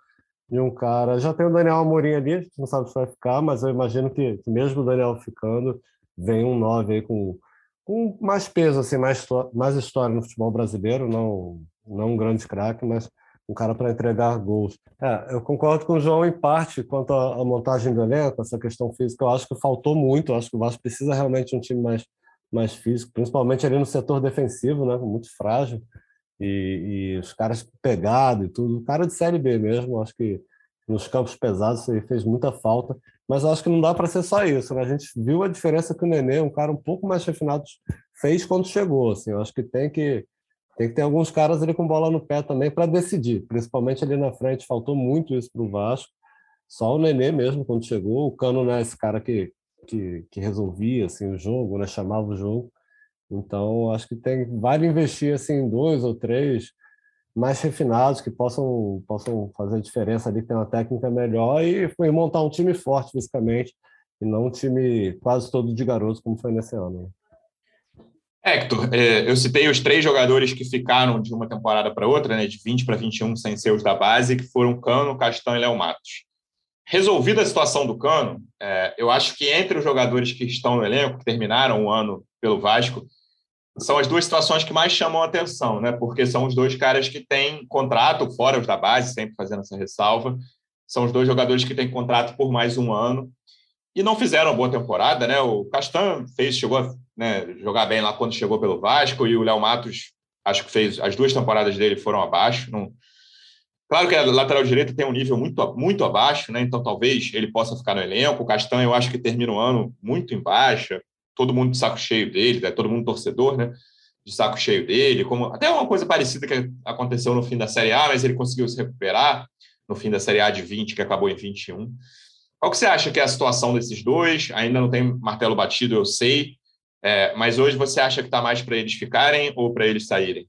de um cara. Já tem o Daniel Amorim ali, não sabe se vai ficar, mas eu imagino que, que mesmo o Daniel ficando, vem um 9 aí com, com mais peso, assim, mais, mais história no futebol brasileiro, não, não um grande craque, mas um cara para entregar gols. É, eu concordo com o João em parte quanto à, à montagem do elenco, essa questão física, eu acho que faltou muito, eu acho que o Vasco precisa realmente de um time mais mais físico, principalmente ali no setor defensivo, né, muito frágil, e, e os caras pegados e tudo. O cara de Série B mesmo, acho que nos campos pesados aí fez muita falta, mas acho que não dá para ser só isso. Né? A gente viu a diferença que o Nenê, um cara um pouco mais refinado, fez quando chegou. Assim. Eu acho que tem que tem que ter alguns caras ali com bola no pé também para decidir, principalmente ali na frente. Faltou muito isso para o Vasco. Só o Nenê mesmo quando chegou. O Cano não é esse cara que que, que resolvia assim o jogo, né? chamava o jogo. Então, acho que tem vale investir assim em dois ou três mais refinados que possam possam fazer diferença ali, ter uma técnica melhor e, e montar um time forte fisicamente e não um time quase todo de garotos como foi nesse ano. Né? Hector, é, eu citei os três jogadores que ficaram de uma temporada para outra, né, de 20 para 21 sem ser os da base, que foram Cano, Castão e Léo Matos. Resolvida a situação do Cano, é, eu acho que entre os jogadores que estão no elenco, que terminaram o ano pelo Vasco, são as duas situações que mais chamam a atenção, né? Porque são os dois caras que têm contrato, fora os da base, sempre fazendo essa ressalva. São os dois jogadores que têm contrato por mais um ano e não fizeram uma boa temporada, né? O Castan fez, chegou a né, jogar bem lá quando chegou pelo Vasco e o Léo Matos, acho que fez as duas temporadas dele foram abaixo, não, Claro que a lateral direita tem um nível muito, muito abaixo, né? então talvez ele possa ficar no elenco. O Castanho, eu acho que termina o ano muito em baixa, todo mundo de saco cheio dele, né? todo mundo torcedor, né? De saco cheio dele, como até uma coisa parecida que aconteceu no fim da Série A, mas ele conseguiu se recuperar no fim da Série A de 20, que acabou em 21. Qual que você acha que é a situação desses dois? Ainda não tem martelo batido, eu sei, é, mas hoje você acha que está mais para eles ficarem ou para eles saírem?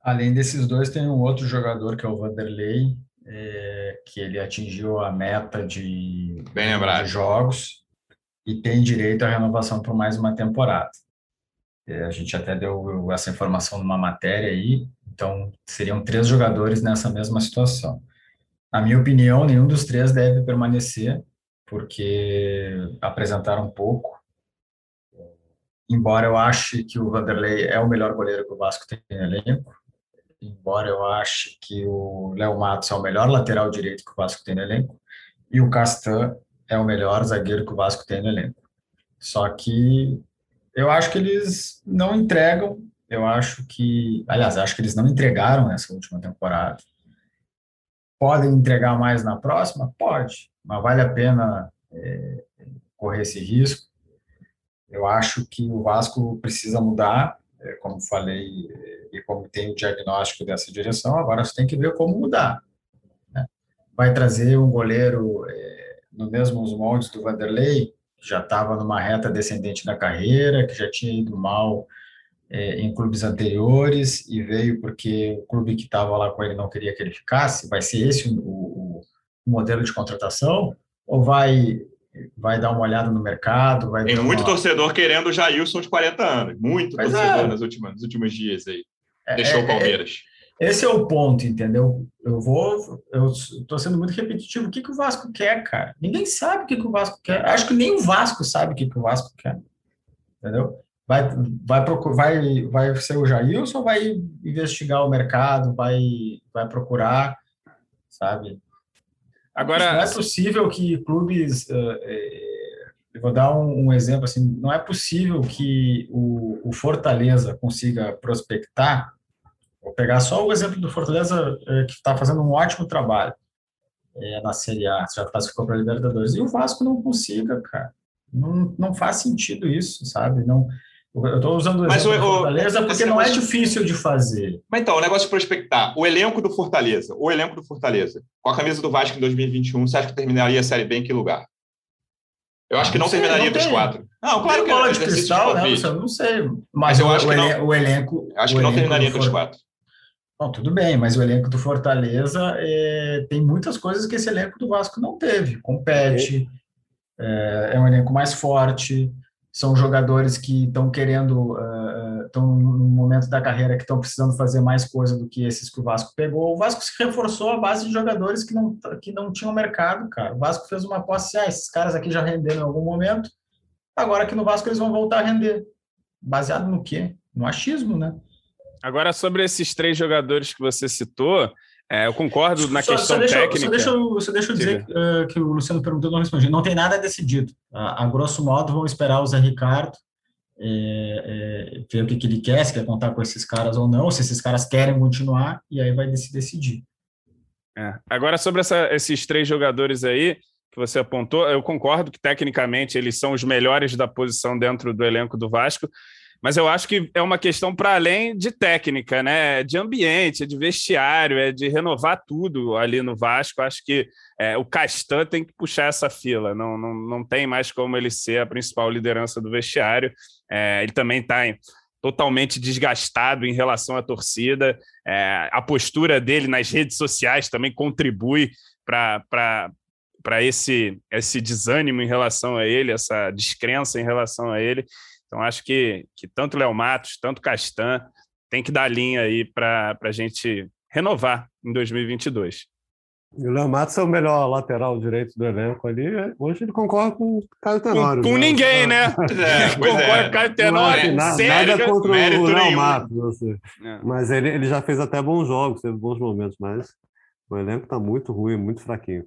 Além desses dois, tem um outro jogador que é o Vanderlei, é, que ele atingiu a meta de, de, jogos e tem direito à renovação por mais uma temporada. É, a gente até deu essa informação numa matéria aí, então seriam três jogadores nessa mesma situação. Na minha opinião, nenhum dos três deve permanecer, porque apresentaram pouco. Embora eu ache que o Vanderlei é o melhor goleiro que o Vasco tem no elenco, embora eu ache que o Léo Matos é o melhor lateral direito que o Vasco tem no elenco, e o Castan é o melhor zagueiro que o Vasco tem no elenco. Só que eu acho que eles não entregam, eu acho que, aliás, acho que eles não entregaram nessa última temporada. Podem entregar mais na próxima? Pode, mas vale a pena é, correr esse risco. Eu acho que o Vasco precisa mudar, como falei, e como tem o diagnóstico dessa direção, agora você tem que ver como mudar. Né? Vai trazer um goleiro é, no mesmos moldes do Vanderlei, que já estava numa reta descendente da carreira, que já tinha ido mal é, em clubes anteriores e veio porque o clube que estava lá com ele não queria que ele ficasse. Vai ser esse o, o, o modelo de contratação? Ou vai vai dar uma olhada no mercado. Vai Tem muito uma... torcedor querendo o Jailson de 40 anos. Muito pois torcedor é. nas últimas, nos últimos dias aí. É, Deixou o é, Palmeiras. Esse é o ponto, entendeu? Eu vou, eu estou sendo muito repetitivo. O que, que o Vasco quer, cara? Ninguém sabe o que, que o Vasco quer. Acho que nem o Vasco sabe o que, que o Vasco quer, entendeu? vai, vai, vai, vai ser o Jailson ou vai investigar o mercado, vai, vai procurar, sabe? Agora, não é possível que clubes. Uh, eu vou dar um, um, exemplo assim: não é possível que o, o Fortaleza consiga prospectar. Vou pegar só o exemplo do Fortaleza, uh, que está fazendo um ótimo trabalho é, na Série A, já classificou para a Libertadores, e o Vasco não consiga, cara. Não, não faz sentido isso, sabe? Não, eu estou usando o exemplo do Fortaleza porque não é difícil de fazer. Mas então, o negócio de prospectar. O elenco do Fortaleza, o elenco do Fortaleza, com a camisa do Vasco em 2021, você acha que terminaria a Série B em que lugar? Eu acho que não, não sei, terminaria não entre os quatro. Não, claro que bola de cristal, né? Não sei. Mas, mas eu acho o, que não. O elenco. Acho que não terminaria entre os quatro. Bom, tudo bem, mas o elenco do Fortaleza é, tem muitas coisas que esse elenco do Vasco não teve. Compete, é, é um elenco mais forte, são jogadores que estão querendo, estão uh, no momento da carreira que estão precisando fazer mais coisa do que esses que o Vasco pegou. O Vasco se reforçou a base de jogadores que não, que não tinham mercado, cara. O Vasco fez uma assim, ah, esses caras aqui já renderam em algum momento, agora aqui no Vasco eles vão voltar a render. Baseado no quê? No achismo, né? Agora, sobre esses três jogadores que você citou, é, eu concordo na só, questão só deixa, técnica. Só deixa, eu, só deixa eu dizer uh, que o Luciano perguntou, não respondi. Não tem nada decidido. A, a grosso modo, vão esperar o Zé Ricardo é, é, ver o que, que, ele quer, se quer contar com esses caras ou não, se esses caras querem continuar, e aí vai se decidir. É. Agora, sobre essa, esses três jogadores aí que você apontou, eu concordo que tecnicamente eles são os melhores da posição dentro do elenco do Vasco, mas eu acho que é uma questão para além de técnica, né? É de ambiente, é de vestiário, é de renovar tudo ali no Vasco. Acho que é, o Castan tem que puxar essa fila, não, não, não tem mais como ele ser a principal liderança do vestiário. É, ele também está totalmente desgastado em relação à torcida. É, a postura dele nas redes sociais também contribui para para esse, esse desânimo em relação a ele, essa descrença em relação a ele. Então, acho que, que tanto Léo Matos, tanto Castan, tem que dar linha aí para a gente renovar em 2022. E o Léo Matos é o melhor lateral direito do elenco ali. Hoje ele concorre com o Caio Tenório. Com, com né? ninguém, né? É, concorre é. com o Caio Tenório. Nada, sério, nada contra o Léo Matos. Assim. É. Mas ele, ele já fez até bons jogos, teve bons momentos, mas o elenco está muito ruim, muito fraquinho.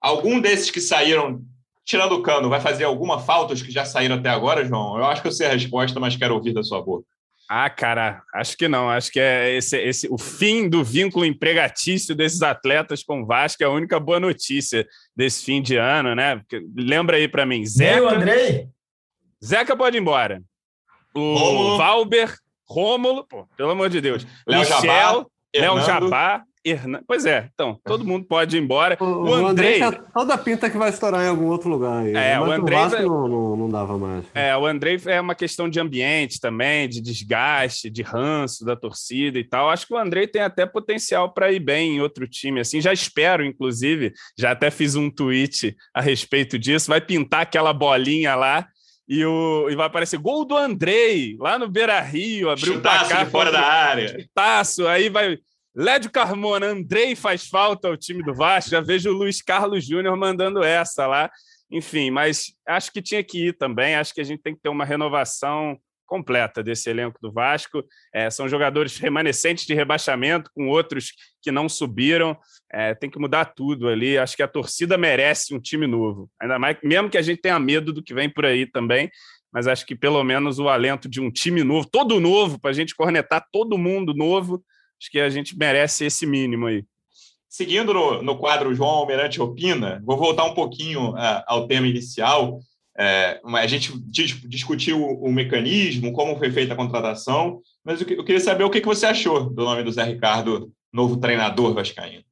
Algum desses que saíram tirando o cano, vai fazer alguma falta os que já saíram até agora, João? Eu acho que eu sei a resposta, mas quero ouvir da sua boca. Ah, cara, acho que não. Acho que é esse, esse o fim do vínculo empregatício desses atletas com o Vasco é a única boa notícia desse fim de ano, né? Porque, lembra aí para mim, Zeca. o Andrei? Zeca pode ir embora. O. Valber, Rômulo, pô, pelo amor de Deus. Léo Jabá, Léo Jabá, Hernan... Pois é, então, todo mundo pode ir embora. O, o Andrei. Andrei toda pinta que vai estourar em algum outro lugar. Aí. É, Mas o Andrei. O não, não, não, dava mais. É, o Andrei é uma questão de ambiente também, de desgaste, de ranço da torcida e tal. Acho que o Andrei tem até potencial para ir bem em outro time. Assim, já espero, inclusive, já até fiz um tweet a respeito disso. Vai pintar aquela bolinha lá e, o, e vai aparecer gol do Andrei, lá no Beira Rio, abriu o placar. de fora da área. Taço, aí vai Lédio Carmona, Andrei faz falta ao time do Vasco. Já vejo o Luiz Carlos Júnior mandando essa lá. Enfim, mas acho que tinha que ir também. Acho que a gente tem que ter uma renovação completa desse elenco do Vasco. É, são jogadores remanescentes de rebaixamento, com outros que não subiram. É, tem que mudar tudo ali. Acho que a torcida merece um time novo. Ainda mais, mesmo que a gente tenha medo do que vem por aí também. Mas acho que pelo menos o alento de um time novo, todo novo, para a gente cornetar todo mundo novo, Acho que a gente merece esse mínimo aí. Seguindo no, no quadro João Almirante Opina, vou voltar um pouquinho uh, ao tema inicial. É, a gente dis, discutiu o, o, mecanismo, como foi feita a contratação, mas eu, eu queria saber o que, que você achou do nome do Zé Ricardo, novo treinador vascaíno.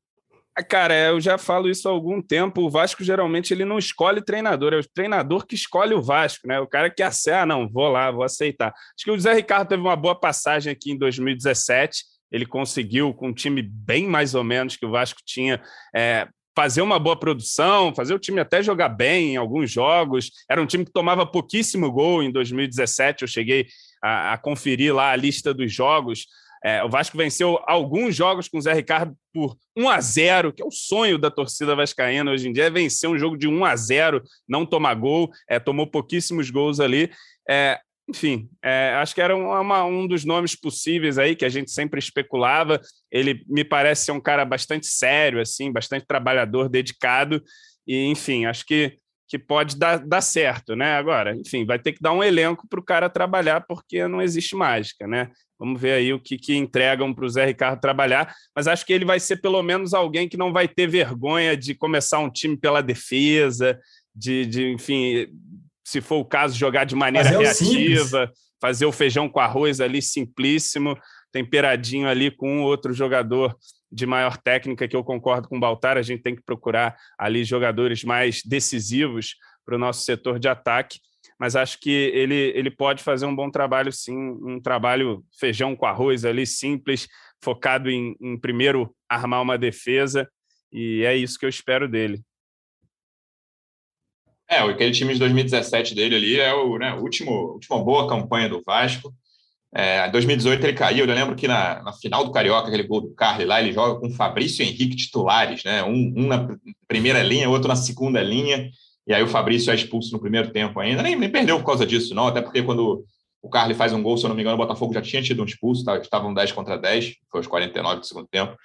Ah, cara, eu já falo isso há algum tempo. O Vasco geralmente ele não escolhe treinador, é o treinador que escolhe o Vasco, né? O cara que acerta, ah, não, vou lá, vou aceitar. Acho que o Zé Ricardo teve uma boa passagem aqui em 2017 ele conseguiu, com um time bem mais ou menos que o Vasco tinha, é, fazer uma boa produção, fazer o time até jogar bem em alguns jogos. Era um time que tomava pouquíssimo gol em 2017. Eu cheguei a, a conferir lá a lista dos jogos. É, o Vasco venceu alguns jogos com o Zé Ricardo por 1 a 0 que é o sonho da torcida vascaína hoje em dia, é vencer um jogo de 1 a 0 não tomar gol, é, tomou pouquíssimos gols ali. É, enfim, é, acho que era uma, um dos nomes possíveis aí que a gente sempre especulava. Ele me parece ser um cara bastante sério, assim, bastante trabalhador, dedicado, e enfim, acho que, que pode dar, dar certo, né? Agora, enfim, vai ter que dar um elenco para o cara trabalhar, porque não existe mágica, né? Vamos ver aí o que, que entregam para o Zé Ricardo trabalhar, mas acho que ele vai ser pelo menos alguém que não vai ter vergonha de começar um time pela defesa, de, de enfim, se for o caso, jogar de maneira fazer reativa, fazer o feijão com arroz ali simplíssimo, temperadinho ali com outro jogador de maior técnica, que eu concordo com o Baltar, a gente tem que procurar ali jogadores mais decisivos para o nosso setor de ataque, mas acho que ele, ele pode fazer um bom trabalho, sim, um trabalho feijão com arroz ali, simples, focado em, em primeiro armar uma defesa, e é isso que eu espero dele. É, aquele time de 2017 dele ali é o né, último, última boa campanha do Vasco. É, em 2018 ele caiu, eu lembro que na, na final do Carioca, aquele gol do Carly lá, ele joga com Fabrício e Henrique titulares, né? Um, um, na primeira linha, outro na segunda linha, e aí o Fabrício é expulso no primeiro tempo ainda, nem, nem perdeu por causa disso, não, até porque quando o Carly faz um gol, se eu não me engano, o Botafogo já tinha tido um expulso, tá, estavam 10 contra 10, foi os 49 do segundo tempo.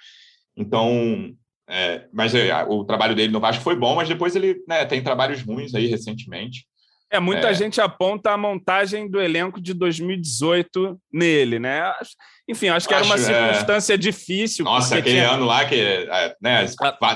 Então, é, mas é, o trabalho dele no Vasco foi bom, mas depois ele né, tem trabalhos ruins aí recentemente. É, muita é... gente aponta a montagem do elenco de 2018 nele, né? Enfim, acho que acho, era uma é. circunstância é... difícil. Nossa, aquele tinha... ano lá que é, né,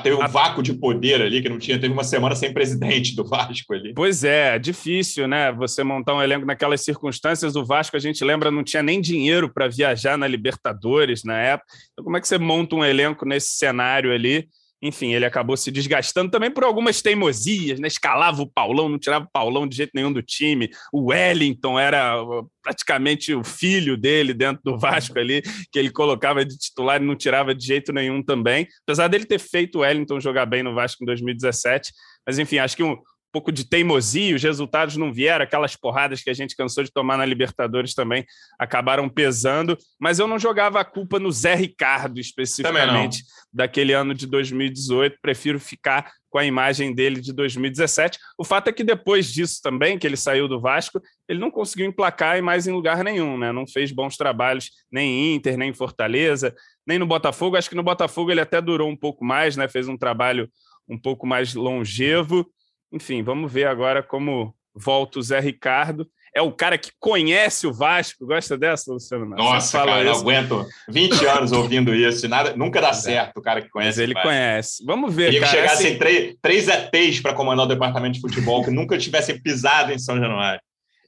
teve um a... vácuo de poder ali, que não tinha, teve uma semana sem presidente do Vasco ali. Pois é, difícil, né? Você montar um elenco naquelas circunstâncias. O Vasco, a gente lembra, não tinha nem dinheiro para viajar na Libertadores na época. Então, como é que você monta um elenco nesse cenário ali? Enfim, ele acabou se desgastando também por algumas teimosias, né? Escalava o Paulão, não tirava o Paulão de jeito nenhum do time. O Wellington era uh, praticamente o filho dele dentro do Vasco ali, que ele colocava de titular e não tirava de jeito nenhum também. Apesar dele ter feito o Wellington jogar bem no Vasco em 2017. Mas, enfim, acho que um, pouco de teimosia, os resultados não vieram, aquelas porradas que a gente cansou de tomar na Libertadores também acabaram pesando, mas eu não jogava a culpa no Zé Ricardo especificamente daquele ano de 2018, prefiro ficar com a imagem dele de 2017. O fato é que depois disso também, que ele saiu do Vasco, ele não conseguiu emplacar mais em lugar nenhum, né? Não fez bons trabalhos nem em Inter, nem em Fortaleza, nem no Botafogo. Acho que no Botafogo ele até durou um pouco mais, né? Fez um trabalho um pouco mais longevo. Enfim, vamos ver agora como volta o Zé Ricardo. É o cara que conhece o Vasco. Gosta dessa, Luciano? Nossa, cara, isso. não aguento 20 anos ouvindo isso. Nada, nunca dá é. certo o cara que conhece. Mas ele conhece. Vamos ver, Queria cara. que chegassem assim... três, três ETs para comandar o departamento de futebol que nunca tivessem pisado em São Januário.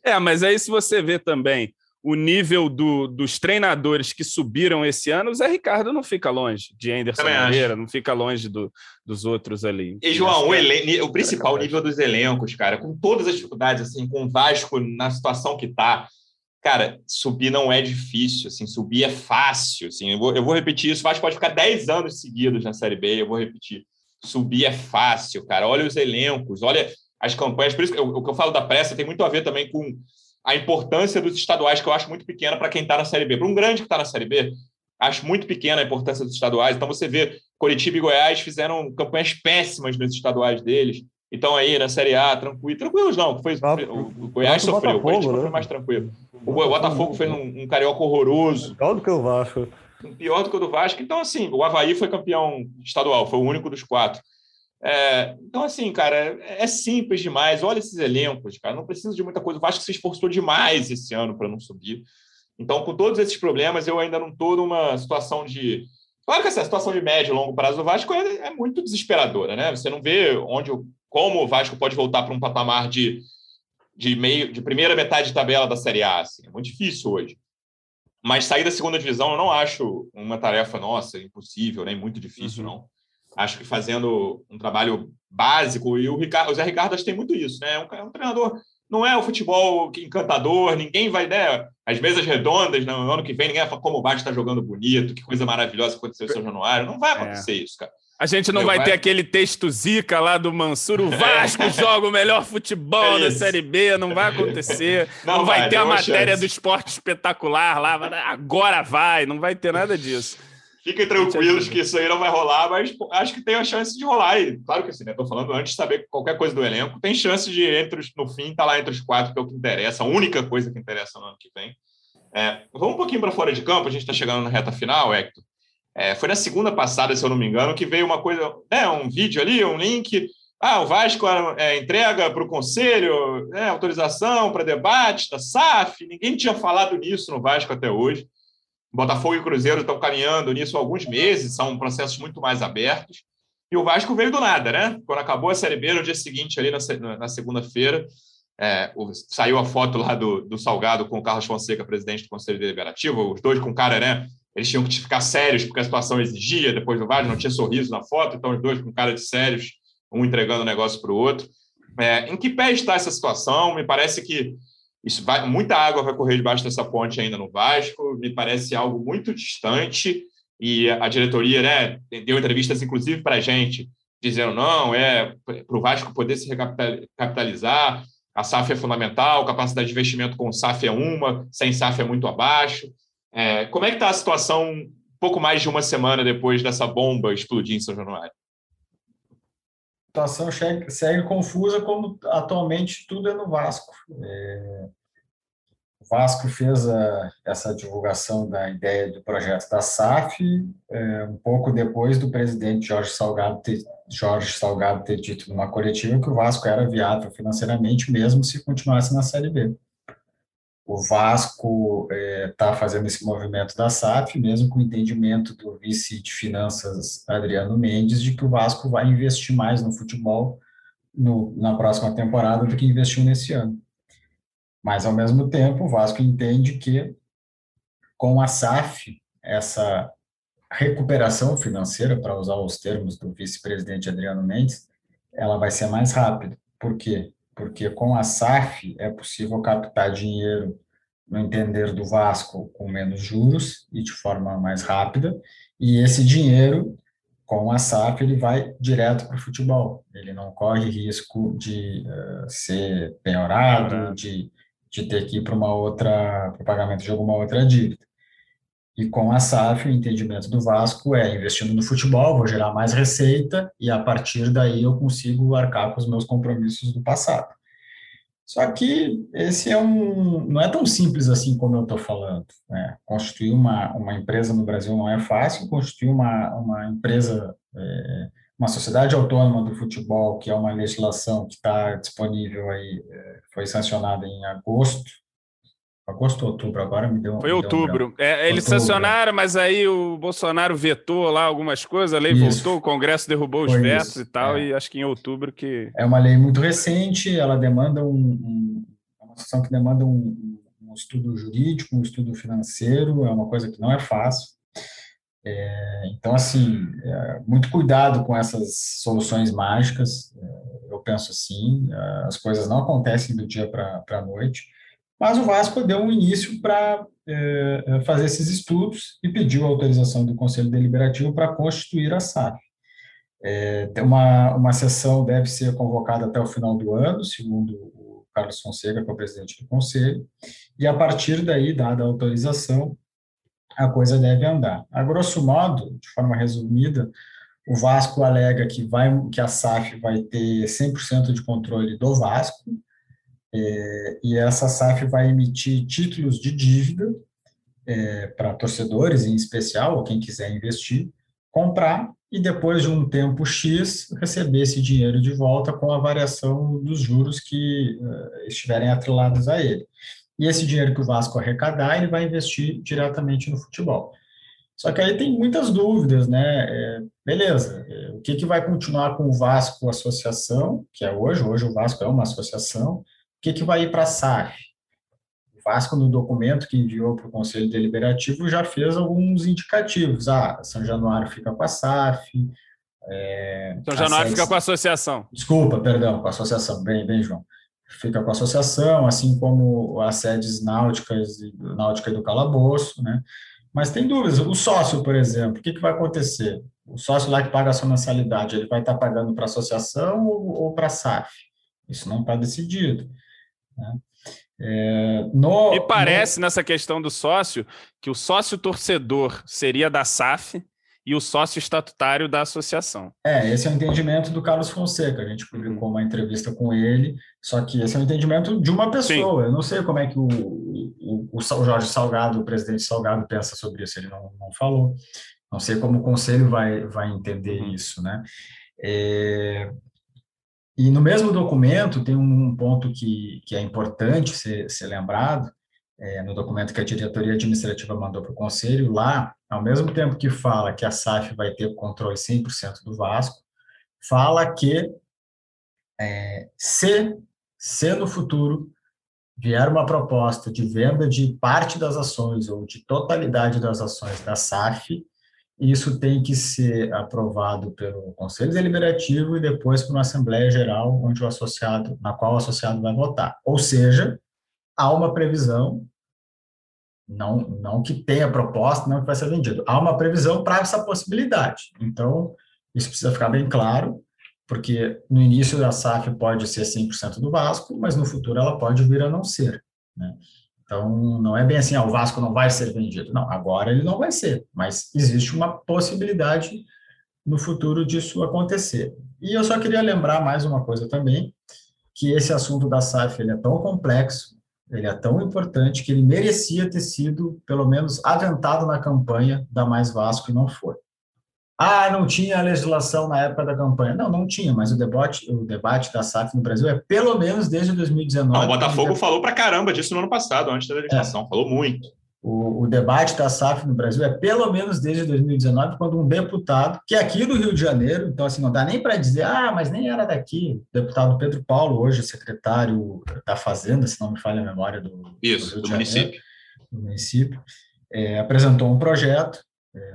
É, mas aí se você vê também o nível do, dos treinadores que subiram esse ano, o Zé Ricardo não fica longe de Anderson Moreira, não fica longe do, dos outros ali. E, João, o, é, o principal nível dos elencos, cara, com todas as dificuldades, assim, com o Vasco na situação que tá, cara, subir não é difícil, assim, subir é fácil, assim, eu vou, eu vou repetir isso, o Vasco pode ficar 10 anos seguidos na Série B, eu vou repetir, subir é fácil, cara, olha os elencos, olha as campanhas, por isso que eu, o que eu falo da pressa tem muito a ver também com a importância dos estaduais, que eu acho muito pequena para quem está na Série B. Para um grande que está na Série B, acho muito pequena a importância dos estaduais. Então, você vê, Curitiba e Goiás fizeram campanhas péssimas nos estaduais deles. Então, aí, na Série A, tranquilo. Tranquilos não, foi, o Goiás sofreu, o Curitiba né? foi mais tranquilo. O Botafogo fez um, um carioca horroroso. Pior do que o Vasco. Pior do que o do Vasco. Então, assim, o Havaí foi campeão estadual, foi o único dos quatro. É, então, assim, cara, é, é, simples demais. Olha esses elencos, cara. Não precisa de muita coisa. O Vasco se esforçou demais esse ano para não subir. Então, com todos esses problemas, eu ainda não estou numa situação de. Claro que essa situação de médio e longo prazo do Vasco é, é muito desesperadora, né? Você não vê onde, como o Vasco pode voltar para um patamar de, de meio, de primeira metade de tabela da Série A. Assim. É muito difícil hoje. Mas sair da segunda divisão eu não acho uma tarefa nossa, impossível, nem muito difícil, uhum. não acho que fazendo um trabalho básico, e o, Ricardo, o Zé Ricardo acho que tem muito isso, né? É um, é um treinador, não é o futebol encantador, ninguém vai, né? As mesas redondas, no ano que vem, ninguém vai falar como o Vasco está jogando bonito, que coisa maravilhosa aconteceu em São Januário. Não vai acontecer é. isso, cara. A gente não vai, vai, ter aquele texto zica lá do Mansur, o Vasco é. joga o melhor futebol é da Série B, não vai acontecer. Não, não vai, vai, ter a matéria chance. do esporte espetacular lá, agora vai, não vai ter nada disso. Fiquem tranquilos que isso aí não vai rolar, mas acho que tem a chance de rolar. E, claro que assim, né? Estou falando antes de saber qualquer coisa do elenco. Tem chance de, entre os, no fim, estar tá lá entre os quatro, que é o que interessa, a única coisa que interessa no ano que vem. É, vamos um pouquinho para fora de campo, a gente está chegando na reta final, Hector. É, foi na segunda passada, se eu não me engano, que veio uma coisa, né, um vídeo ali, um link. Ah, o Vasco é, entrega para o conselho né, autorização para debate da SAF. Ninguém tinha falado nisso no Vasco até hoje. Botafogo e Cruzeiro estão caminhando nisso há alguns meses, são processos muito mais abertos. E o Vasco veio do nada, né? Quando acabou a Série B, no dia seguinte, ali na, na segunda-feira, é, saiu a foto lá do, do Salgado com o Carlos Fonseca, presidente do Conselho Deliberativo, os dois com cara, né? Eles tinham que ficar sérios porque a situação exigia, depois do Vasco não tinha sorriso na foto, então os dois com cara de sérios, um entregando o negócio para o outro. É, em que pé está essa situação? Me parece que isso vai, muita água vai correr debaixo dessa ponte ainda no Vasco, me parece algo muito distante, e a diretoria né, deu entrevistas, inclusive, para a gente, dizendo, não, é para o Vasco poder se recapitalizar, a SAF é fundamental, capacidade de investimento com SAF é uma, sem SAF é muito abaixo. É, como é que está a situação pouco mais de uma semana depois dessa bomba explodir em São Januário? Situação segue confusa, como atualmente tudo é no Vasco. É, o Vasco fez a, essa divulgação da ideia do projeto da SAF é, um pouco depois do presidente Jorge Salgado, ter, Jorge Salgado ter dito numa coletiva que o Vasco era viável financeiramente, mesmo se continuasse na Série B. O Vasco está é, fazendo esse movimento da SAF, mesmo com o entendimento do vice de finanças Adriano Mendes, de que o Vasco vai investir mais no futebol no, na próxima temporada do que investiu nesse ano. Mas, ao mesmo tempo, o Vasco entende que, com a SAF, essa recuperação financeira, para usar os termos do vice-presidente Adriano Mendes, ela vai ser mais rápida. Por quê? Porque com a SAF é possível captar dinheiro, no entender do Vasco, com menos juros e de forma mais rápida, e esse dinheiro, com a SAF, ele vai direto para o futebol, ele não corre risco de uh, ser penhorado, de, de ter que ir para uma outra, para o pagamento de alguma outra dívida. E com a SAF, o entendimento do Vasco é investindo no futebol, vou gerar mais receita e a partir daí eu consigo arcar com os meus compromissos do passado. Só que esse é um, não é tão simples assim como eu estou falando. Né? Constituir uma, uma empresa no Brasil não é fácil, constituir uma, uma empresa, é, uma sociedade autônoma do futebol, que é uma legislação que está disponível aí, é, foi sancionada em agosto agosto ou outubro, agora me deu. Foi me outubro. Deu é, eles outubro. sancionaram, mas aí o Bolsonaro vetou lá algumas coisas, a lei Isso. voltou, o Congresso derrubou os Foi vetos isso. e tal, é. e acho que em outubro que. É uma lei muito recente, ela demanda um. um é uma situação que demanda um, um, estudo jurídico, um estudo financeiro, é uma coisa que não é fácil. É, então, assim, é, muito cuidado com essas soluções mágicas. É, eu penso assim, é, as coisas não acontecem do dia para a noite mas o Vasco deu um início para é, é, fazer esses estudos e pediu a autorização do Conselho Deliberativo para constituir a SAF. É, uma, uma sessão deve ser convocada até o final do ano, segundo o Carlos Fonseca, que é o presidente do Conselho, e a partir daí, dada a autorização, a coisa deve andar. A grosso modo, de forma resumida, o Vasco alega que, vai, que a SAF vai ter 100% de controle do Vasco, é, e essa SAF vai emitir títulos de dívida é, para torcedores, em especial, ou quem quiser investir, comprar e depois de um tempo X receber esse dinheiro de volta com a variação dos juros que uh, estiverem atrelados a ele. E esse dinheiro que o Vasco arrecadar, ele vai investir diretamente no futebol. Só que aí tem muitas dúvidas, né? É, beleza, é, o que, que vai continuar com o Vasco Associação, que é hoje, hoje o Vasco é uma associação, que, que vai ir para a SAF? O Vasco, no documento que enviou para o Conselho Deliberativo, já fez alguns indicativos. Ah, São Januário fica com a SAF. É, São Januário fica com a associação. Desculpa, perdão, com a associação. Bem, bem, João. Fica com a associação, assim como as sedes náuticas, náutica do calabouço, né? Mas tem dúvidas. O sócio, por exemplo, o que, que vai acontecer? O sócio lá que paga a sua mensalidade, ele vai estar pagando para a associação ou, ou para a SAF? Isso não está decidido. Né? É, no, Me parece, no... nessa questão do sócio, que o sócio torcedor seria da SAF e o sócio estatutário da associação. É, esse é o entendimento do Carlos Fonseca. A gente publicou uma entrevista com ele, só que esse é o entendimento de uma pessoa. Sim. Eu não sei como é que o, o, o, Jorge Salgado, o presidente Salgado, pensa sobre isso, ele não, não falou. Não sei como o conselho vai, vai entender uhum. isso, né? É, e no mesmo documento tem um ponto que, que é importante ser, ser lembrado, é, no documento que a diretoria administrativa mandou para o conselho, lá, ao mesmo tempo que fala que a SAF vai ter controle 100% do Vasco, fala que é, se, se no futuro vier uma proposta de venda de parte das ações ou de totalidade das ações da SAF, isso tem que ser aprovado pelo Conselho Deliberativo e depois por uma Assembleia Geral, onde o associado, na qual o associado vai votar. Ou seja, há uma previsão, não, não que tenha proposta, não que vai ser vendido, há uma previsão para essa possibilidade. Então, isso precisa ficar bem claro, porque no início da SAF pode ser 100% do Vasco, mas no futuro ela pode vir a não ser. Né? Então, não é bem assim, ah, o Vasco não vai ser vendido. Não, agora ele não vai ser, mas existe uma possibilidade no futuro disso acontecer. E eu só queria lembrar mais uma coisa também, que esse assunto da SAF ele é tão complexo, ele é tão importante, que ele merecia ter sido, pelo menos, aventado na campanha da Mais Vasco e não foi. Ah, não tinha legislação na época da campanha. Não, não tinha, mas o debate, o debate da SAF no Brasil é pelo menos desde 2019. Não, o Botafogo falou pra caramba disso no ano passado, antes da legislação, é. falou muito. O, o, debate da SAF no Brasil é pelo menos desde 2019, quando um deputado, que é aqui do Rio de Janeiro, então assim, não dá nem para dizer, ah, mas nem era daqui, o deputado Pedro Paulo, hoje secretário da Fazenda, se não me falha a memória do, Isso, do, do município, do município é, apresentou um projeto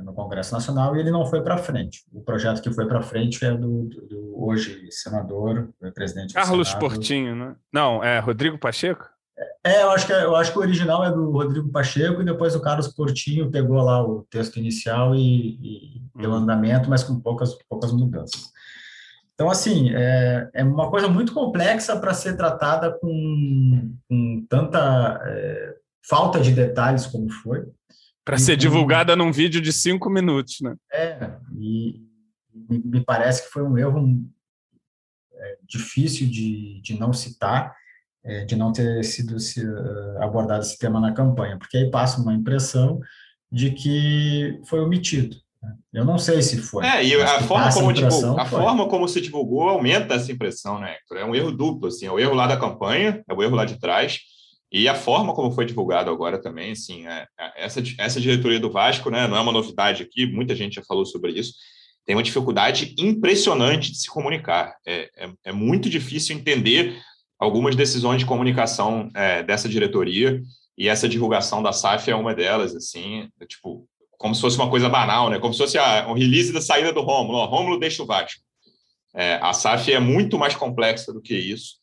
no Congresso Nacional e ele não foi para frente. O projeto que foi para frente é do, do, do, hoje senador, presidente Carlos Senado. Portinho, né? Não, é Rodrigo Pacheco? É, eu acho que é, eu acho que o original é do Rodrigo Pacheco e depois o Carlos Portinho pegou lá o texto inicial e, e hum. deu andamento, mas com poucas poucas mudanças. Então, assim, é, é uma coisa muito complexa para ser tratada com, com tanta é, falta de detalhes como foi. Para ser divulgada num vídeo de cinco minutos, né? É, e me parece que foi um erro é, difícil de, de não citar, é, de não ter sido uh, abordado esse tema na campanha, porque aí passa uma impressão de que foi omitido. Né? Eu não sei se foi. É, e a, forma como, divulgou, a forma como se divulgou aumenta essa impressão, né? É um erro duplo, assim, é o erro lá da campanha, é o erro lá de trás, e a forma como foi divulgado agora também, assim, é, é, essa, essa diretoria do Vasco, né, não é uma novidade aqui, muita gente já falou sobre isso, tem uma dificuldade impressionante de se comunicar. É, é, é muito difícil entender algumas decisões de comunicação é, dessa diretoria e essa divulgação da SAF é uma delas, assim, é, tipo, como se fosse uma coisa banal, né? Como se fosse a, um release da saída do Rômulo. O Rômulo deixa o Vasco. É, a SAF é muito mais complexa do que isso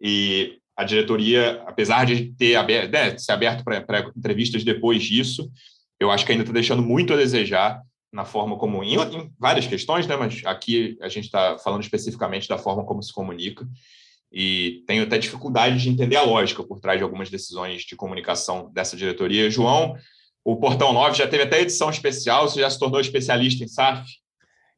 e a diretoria, apesar de ter aberto, né, ser aberto para entrevistas depois disso, eu acho que ainda está deixando muito a desejar na forma como, em, em várias questões, né, mas aqui a gente está falando especificamente da forma como se comunica, e tenho até dificuldade de entender a lógica por trás de algumas decisões de comunicação dessa diretoria. João, o Portão 9 já teve até edição especial, você já se tornou especialista em SAF?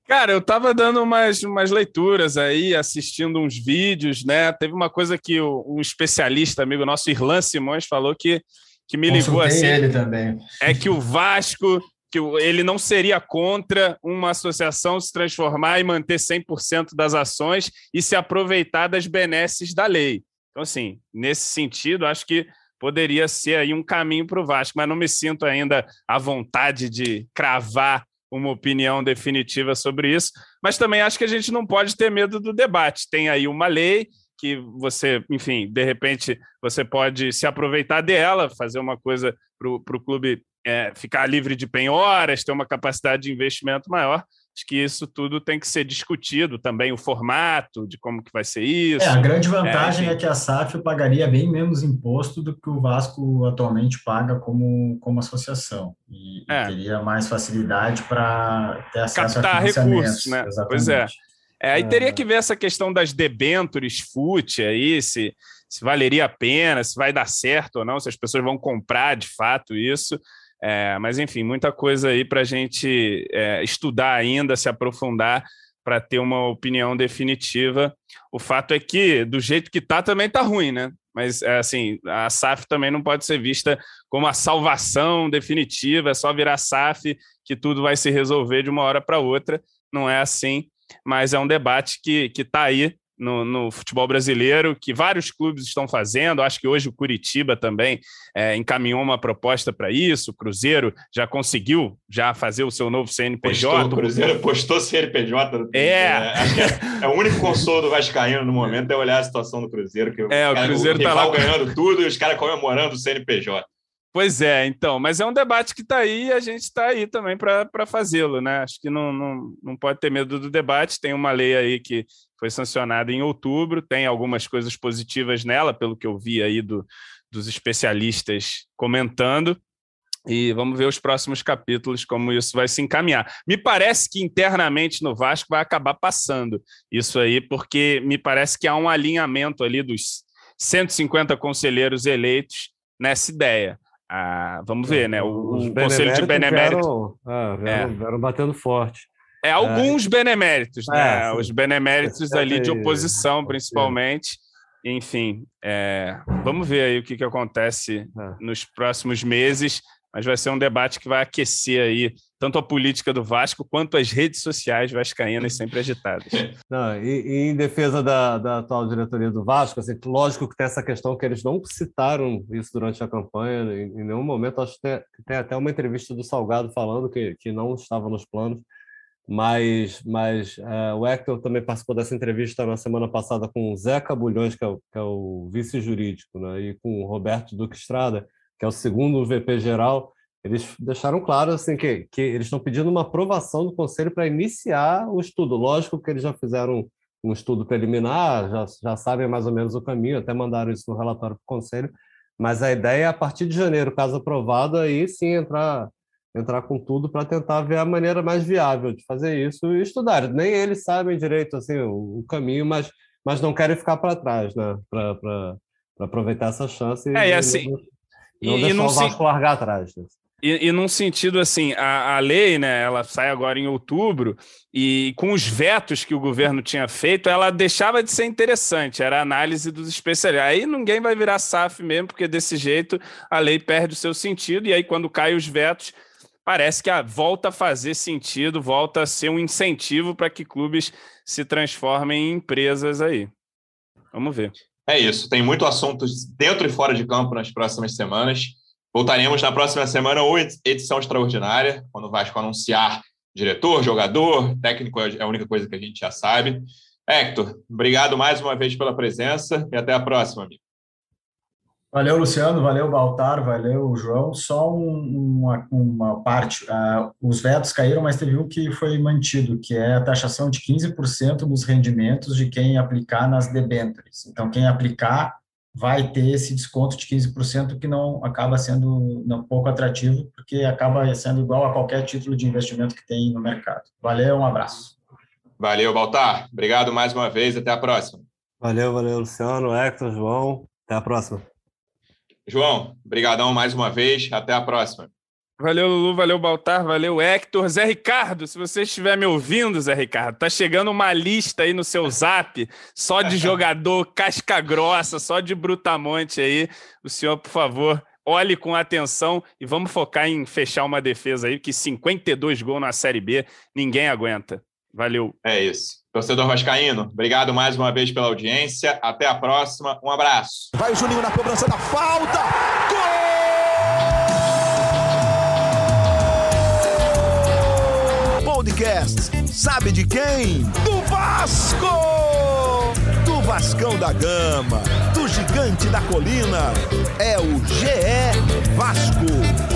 Cara, eu estava dando umas, umas leituras aí, assistindo uns vídeos, né? Teve uma coisa que o, um especialista, amigo nosso, Irlan Simões, falou que, que me ligou assim. ele também. É que o Vasco, que ele não seria contra uma associação se transformar e manter 100% das ações e se aproveitar das benesses da lei. Então, assim, nesse sentido, acho que poderia ser aí um caminho para o Vasco, mas não me sinto ainda à vontade de cravar uma opinião definitiva sobre isso, mas também acho que a gente não pode ter medo do debate. Tem aí uma lei que você, enfim, de repente você pode se aproveitar dela, fazer uma coisa para o clube é, ficar livre de penhoras, ter uma capacidade de investimento maior. Acho que isso tudo tem que ser discutido também, o formato de como que vai ser isso. É, a grande vantagem é, é que a SAF pagaria bem menos imposto do que o Vasco atualmente paga como, como associação. E, é. e teria mais facilidade para ter acesso Captar a recursos, né? Exatamente. Pois é. É, aí teria que ver essa questão das debentures fute aí, se, se valeria a pena, se vai dar certo ou não, se as pessoas vão comprar de fato isso. É, mas, enfim, muita coisa aí para a gente é, estudar ainda, se aprofundar para ter uma opinião definitiva. O fato é que, do jeito que está, também está ruim, né? Mas, é, assim, a SAF também não pode ser vista como a salvação definitiva, é só virar SAF que tudo vai se resolver de uma hora para outra. Não é assim, mas é um debate que está aí no, no, futebol brasileiro, que vários clubes estão fazendo. Acho que hoje o Curitiba também é, encaminhou uma proposta para isso. O Cruzeiro já conseguiu já fazer o seu novo CNPJ. Postou, o Cruzeiro postou CNPJ. É. é. É, é, o único consolo do Vascaíno no momento é olhar a situação do Cruzeiro. Que é, o, Cruzeiro está lá ganhando tudo e os caras comemorando o CNPJ. Pois é, então, mas é um debate que está aí e a gente está aí também para fazê-lo, né? Acho que não, não, não pode ter medo do debate. Tem uma lei aí que foi sancionada em outubro, tem algumas coisas positivas nela, pelo que eu vi aí do, dos especialistas comentando. E vamos ver os próximos capítulos, como isso vai se encaminhar. Me parece que internamente no Vasco vai acabar passando isso aí, porque me parece que há um alinhamento ali dos 150 conselheiros eleitos nessa ideia. Ah, vamos ver, né? O, o Conselho de Benemérito. Vieram, ah, vieram, é. batendo forte. É, alguns é. beneméritos, né? É, Os beneméritos ali de oposição, principalmente. Enfim, é, vamos ver aí o que, que acontece é. nos próximos meses, mas vai ser um debate que vai aquecer aí tanto a política do Vasco quanto as redes sociais vascaínas sempre agitadas. Não, e, e, em defesa da, da, atual diretoria do Vasco, assim, lógico que tem essa questão que eles não citaram isso durante a campanha, em, em nenhum momento, acho que tem, tem, até uma entrevista do Salgado falando que, que não estava nos planos, mas, mas uh, o Hector também participou dessa entrevista na semana passada com o Zeca Bulhões, que é o, é o vice-jurídico, né, e com o Roberto Duque Estrada, que é o segundo VP geral, eles deixaram claro assim que, que eles estão pedindo uma aprovação do conselho para iniciar o estudo. Lógico que eles já fizeram um estudo preliminar, já, já sabem mais ou menos o caminho, até mandaram isso no relatório para o conselho, mas a ideia é, a partir de janeiro, caso aprovado, aí sim entrar, entrar com tudo para tentar ver a maneira mais viável de fazer isso e estudar. Nem eles sabem direito assim, o, o caminho, mas, mas não querem ficar para trás, né? para aproveitar essa chance. É, e, e assim. Não, e, e não se... largar atrás. Né? E, e num sentido assim, a, a lei, né, ela sai agora em outubro, e com os vetos que o governo tinha feito, ela deixava de ser interessante, era a análise dos especialistas. Aí ninguém vai virar SAF mesmo, porque desse jeito a lei perde o seu sentido, e aí quando caem os vetos, parece que a, volta a fazer sentido, volta a ser um incentivo para que clubes se transformem em empresas aí. Vamos ver. É isso, tem muito assunto dentro e fora de campo nas próximas semanas. Voltaremos na próxima semana ou edição extraordinária, quando o Vasco anunciar diretor, jogador, técnico é a única coisa que a gente já sabe. Hector, obrigado mais uma vez pela presença e até a próxima, amigo. Valeu, Luciano, valeu, Baltar, valeu, João. Só um, uma, uma, parte, uh, os vetos caíram, mas teve um que foi mantido, que é a taxação de 15% dos rendimentos de quem aplicar nas debêntures. Então, quem aplicar vai ter esse desconto de 15% que não acaba sendo um pouco atrativo, porque acaba sendo igual a qualquer título de investimento que tem no mercado. Valeu, um abraço. Valeu, Baltar. Obrigado mais uma vez, até a próxima. Valeu, valeu, Luciano, Hector, João. Até a próxima. João, brigadão mais uma vez, até a próxima. Valeu, Lulu, valeu, Baltar, valeu, Hector. Zé Ricardo, se você estiver me ouvindo, Zé Ricardo, tá chegando uma lista aí no seu zap, só de jogador casca grossa, só de brutamonte aí. O senhor, por favor, olhe com atenção e vamos focar em fechar uma defesa aí, que 52 gols na Série B, ninguém aguenta. Valeu. É isso. Torcedor Vascaíno, obrigado mais uma vez pela audiência. Até a próxima. Um abraço. Vai o Juninho na cobrança da falta. Gol! Podcast. Sabe de quem? Do Vasco! Do Vascão da Gama, do Gigante da Colina. É o GE Vasco.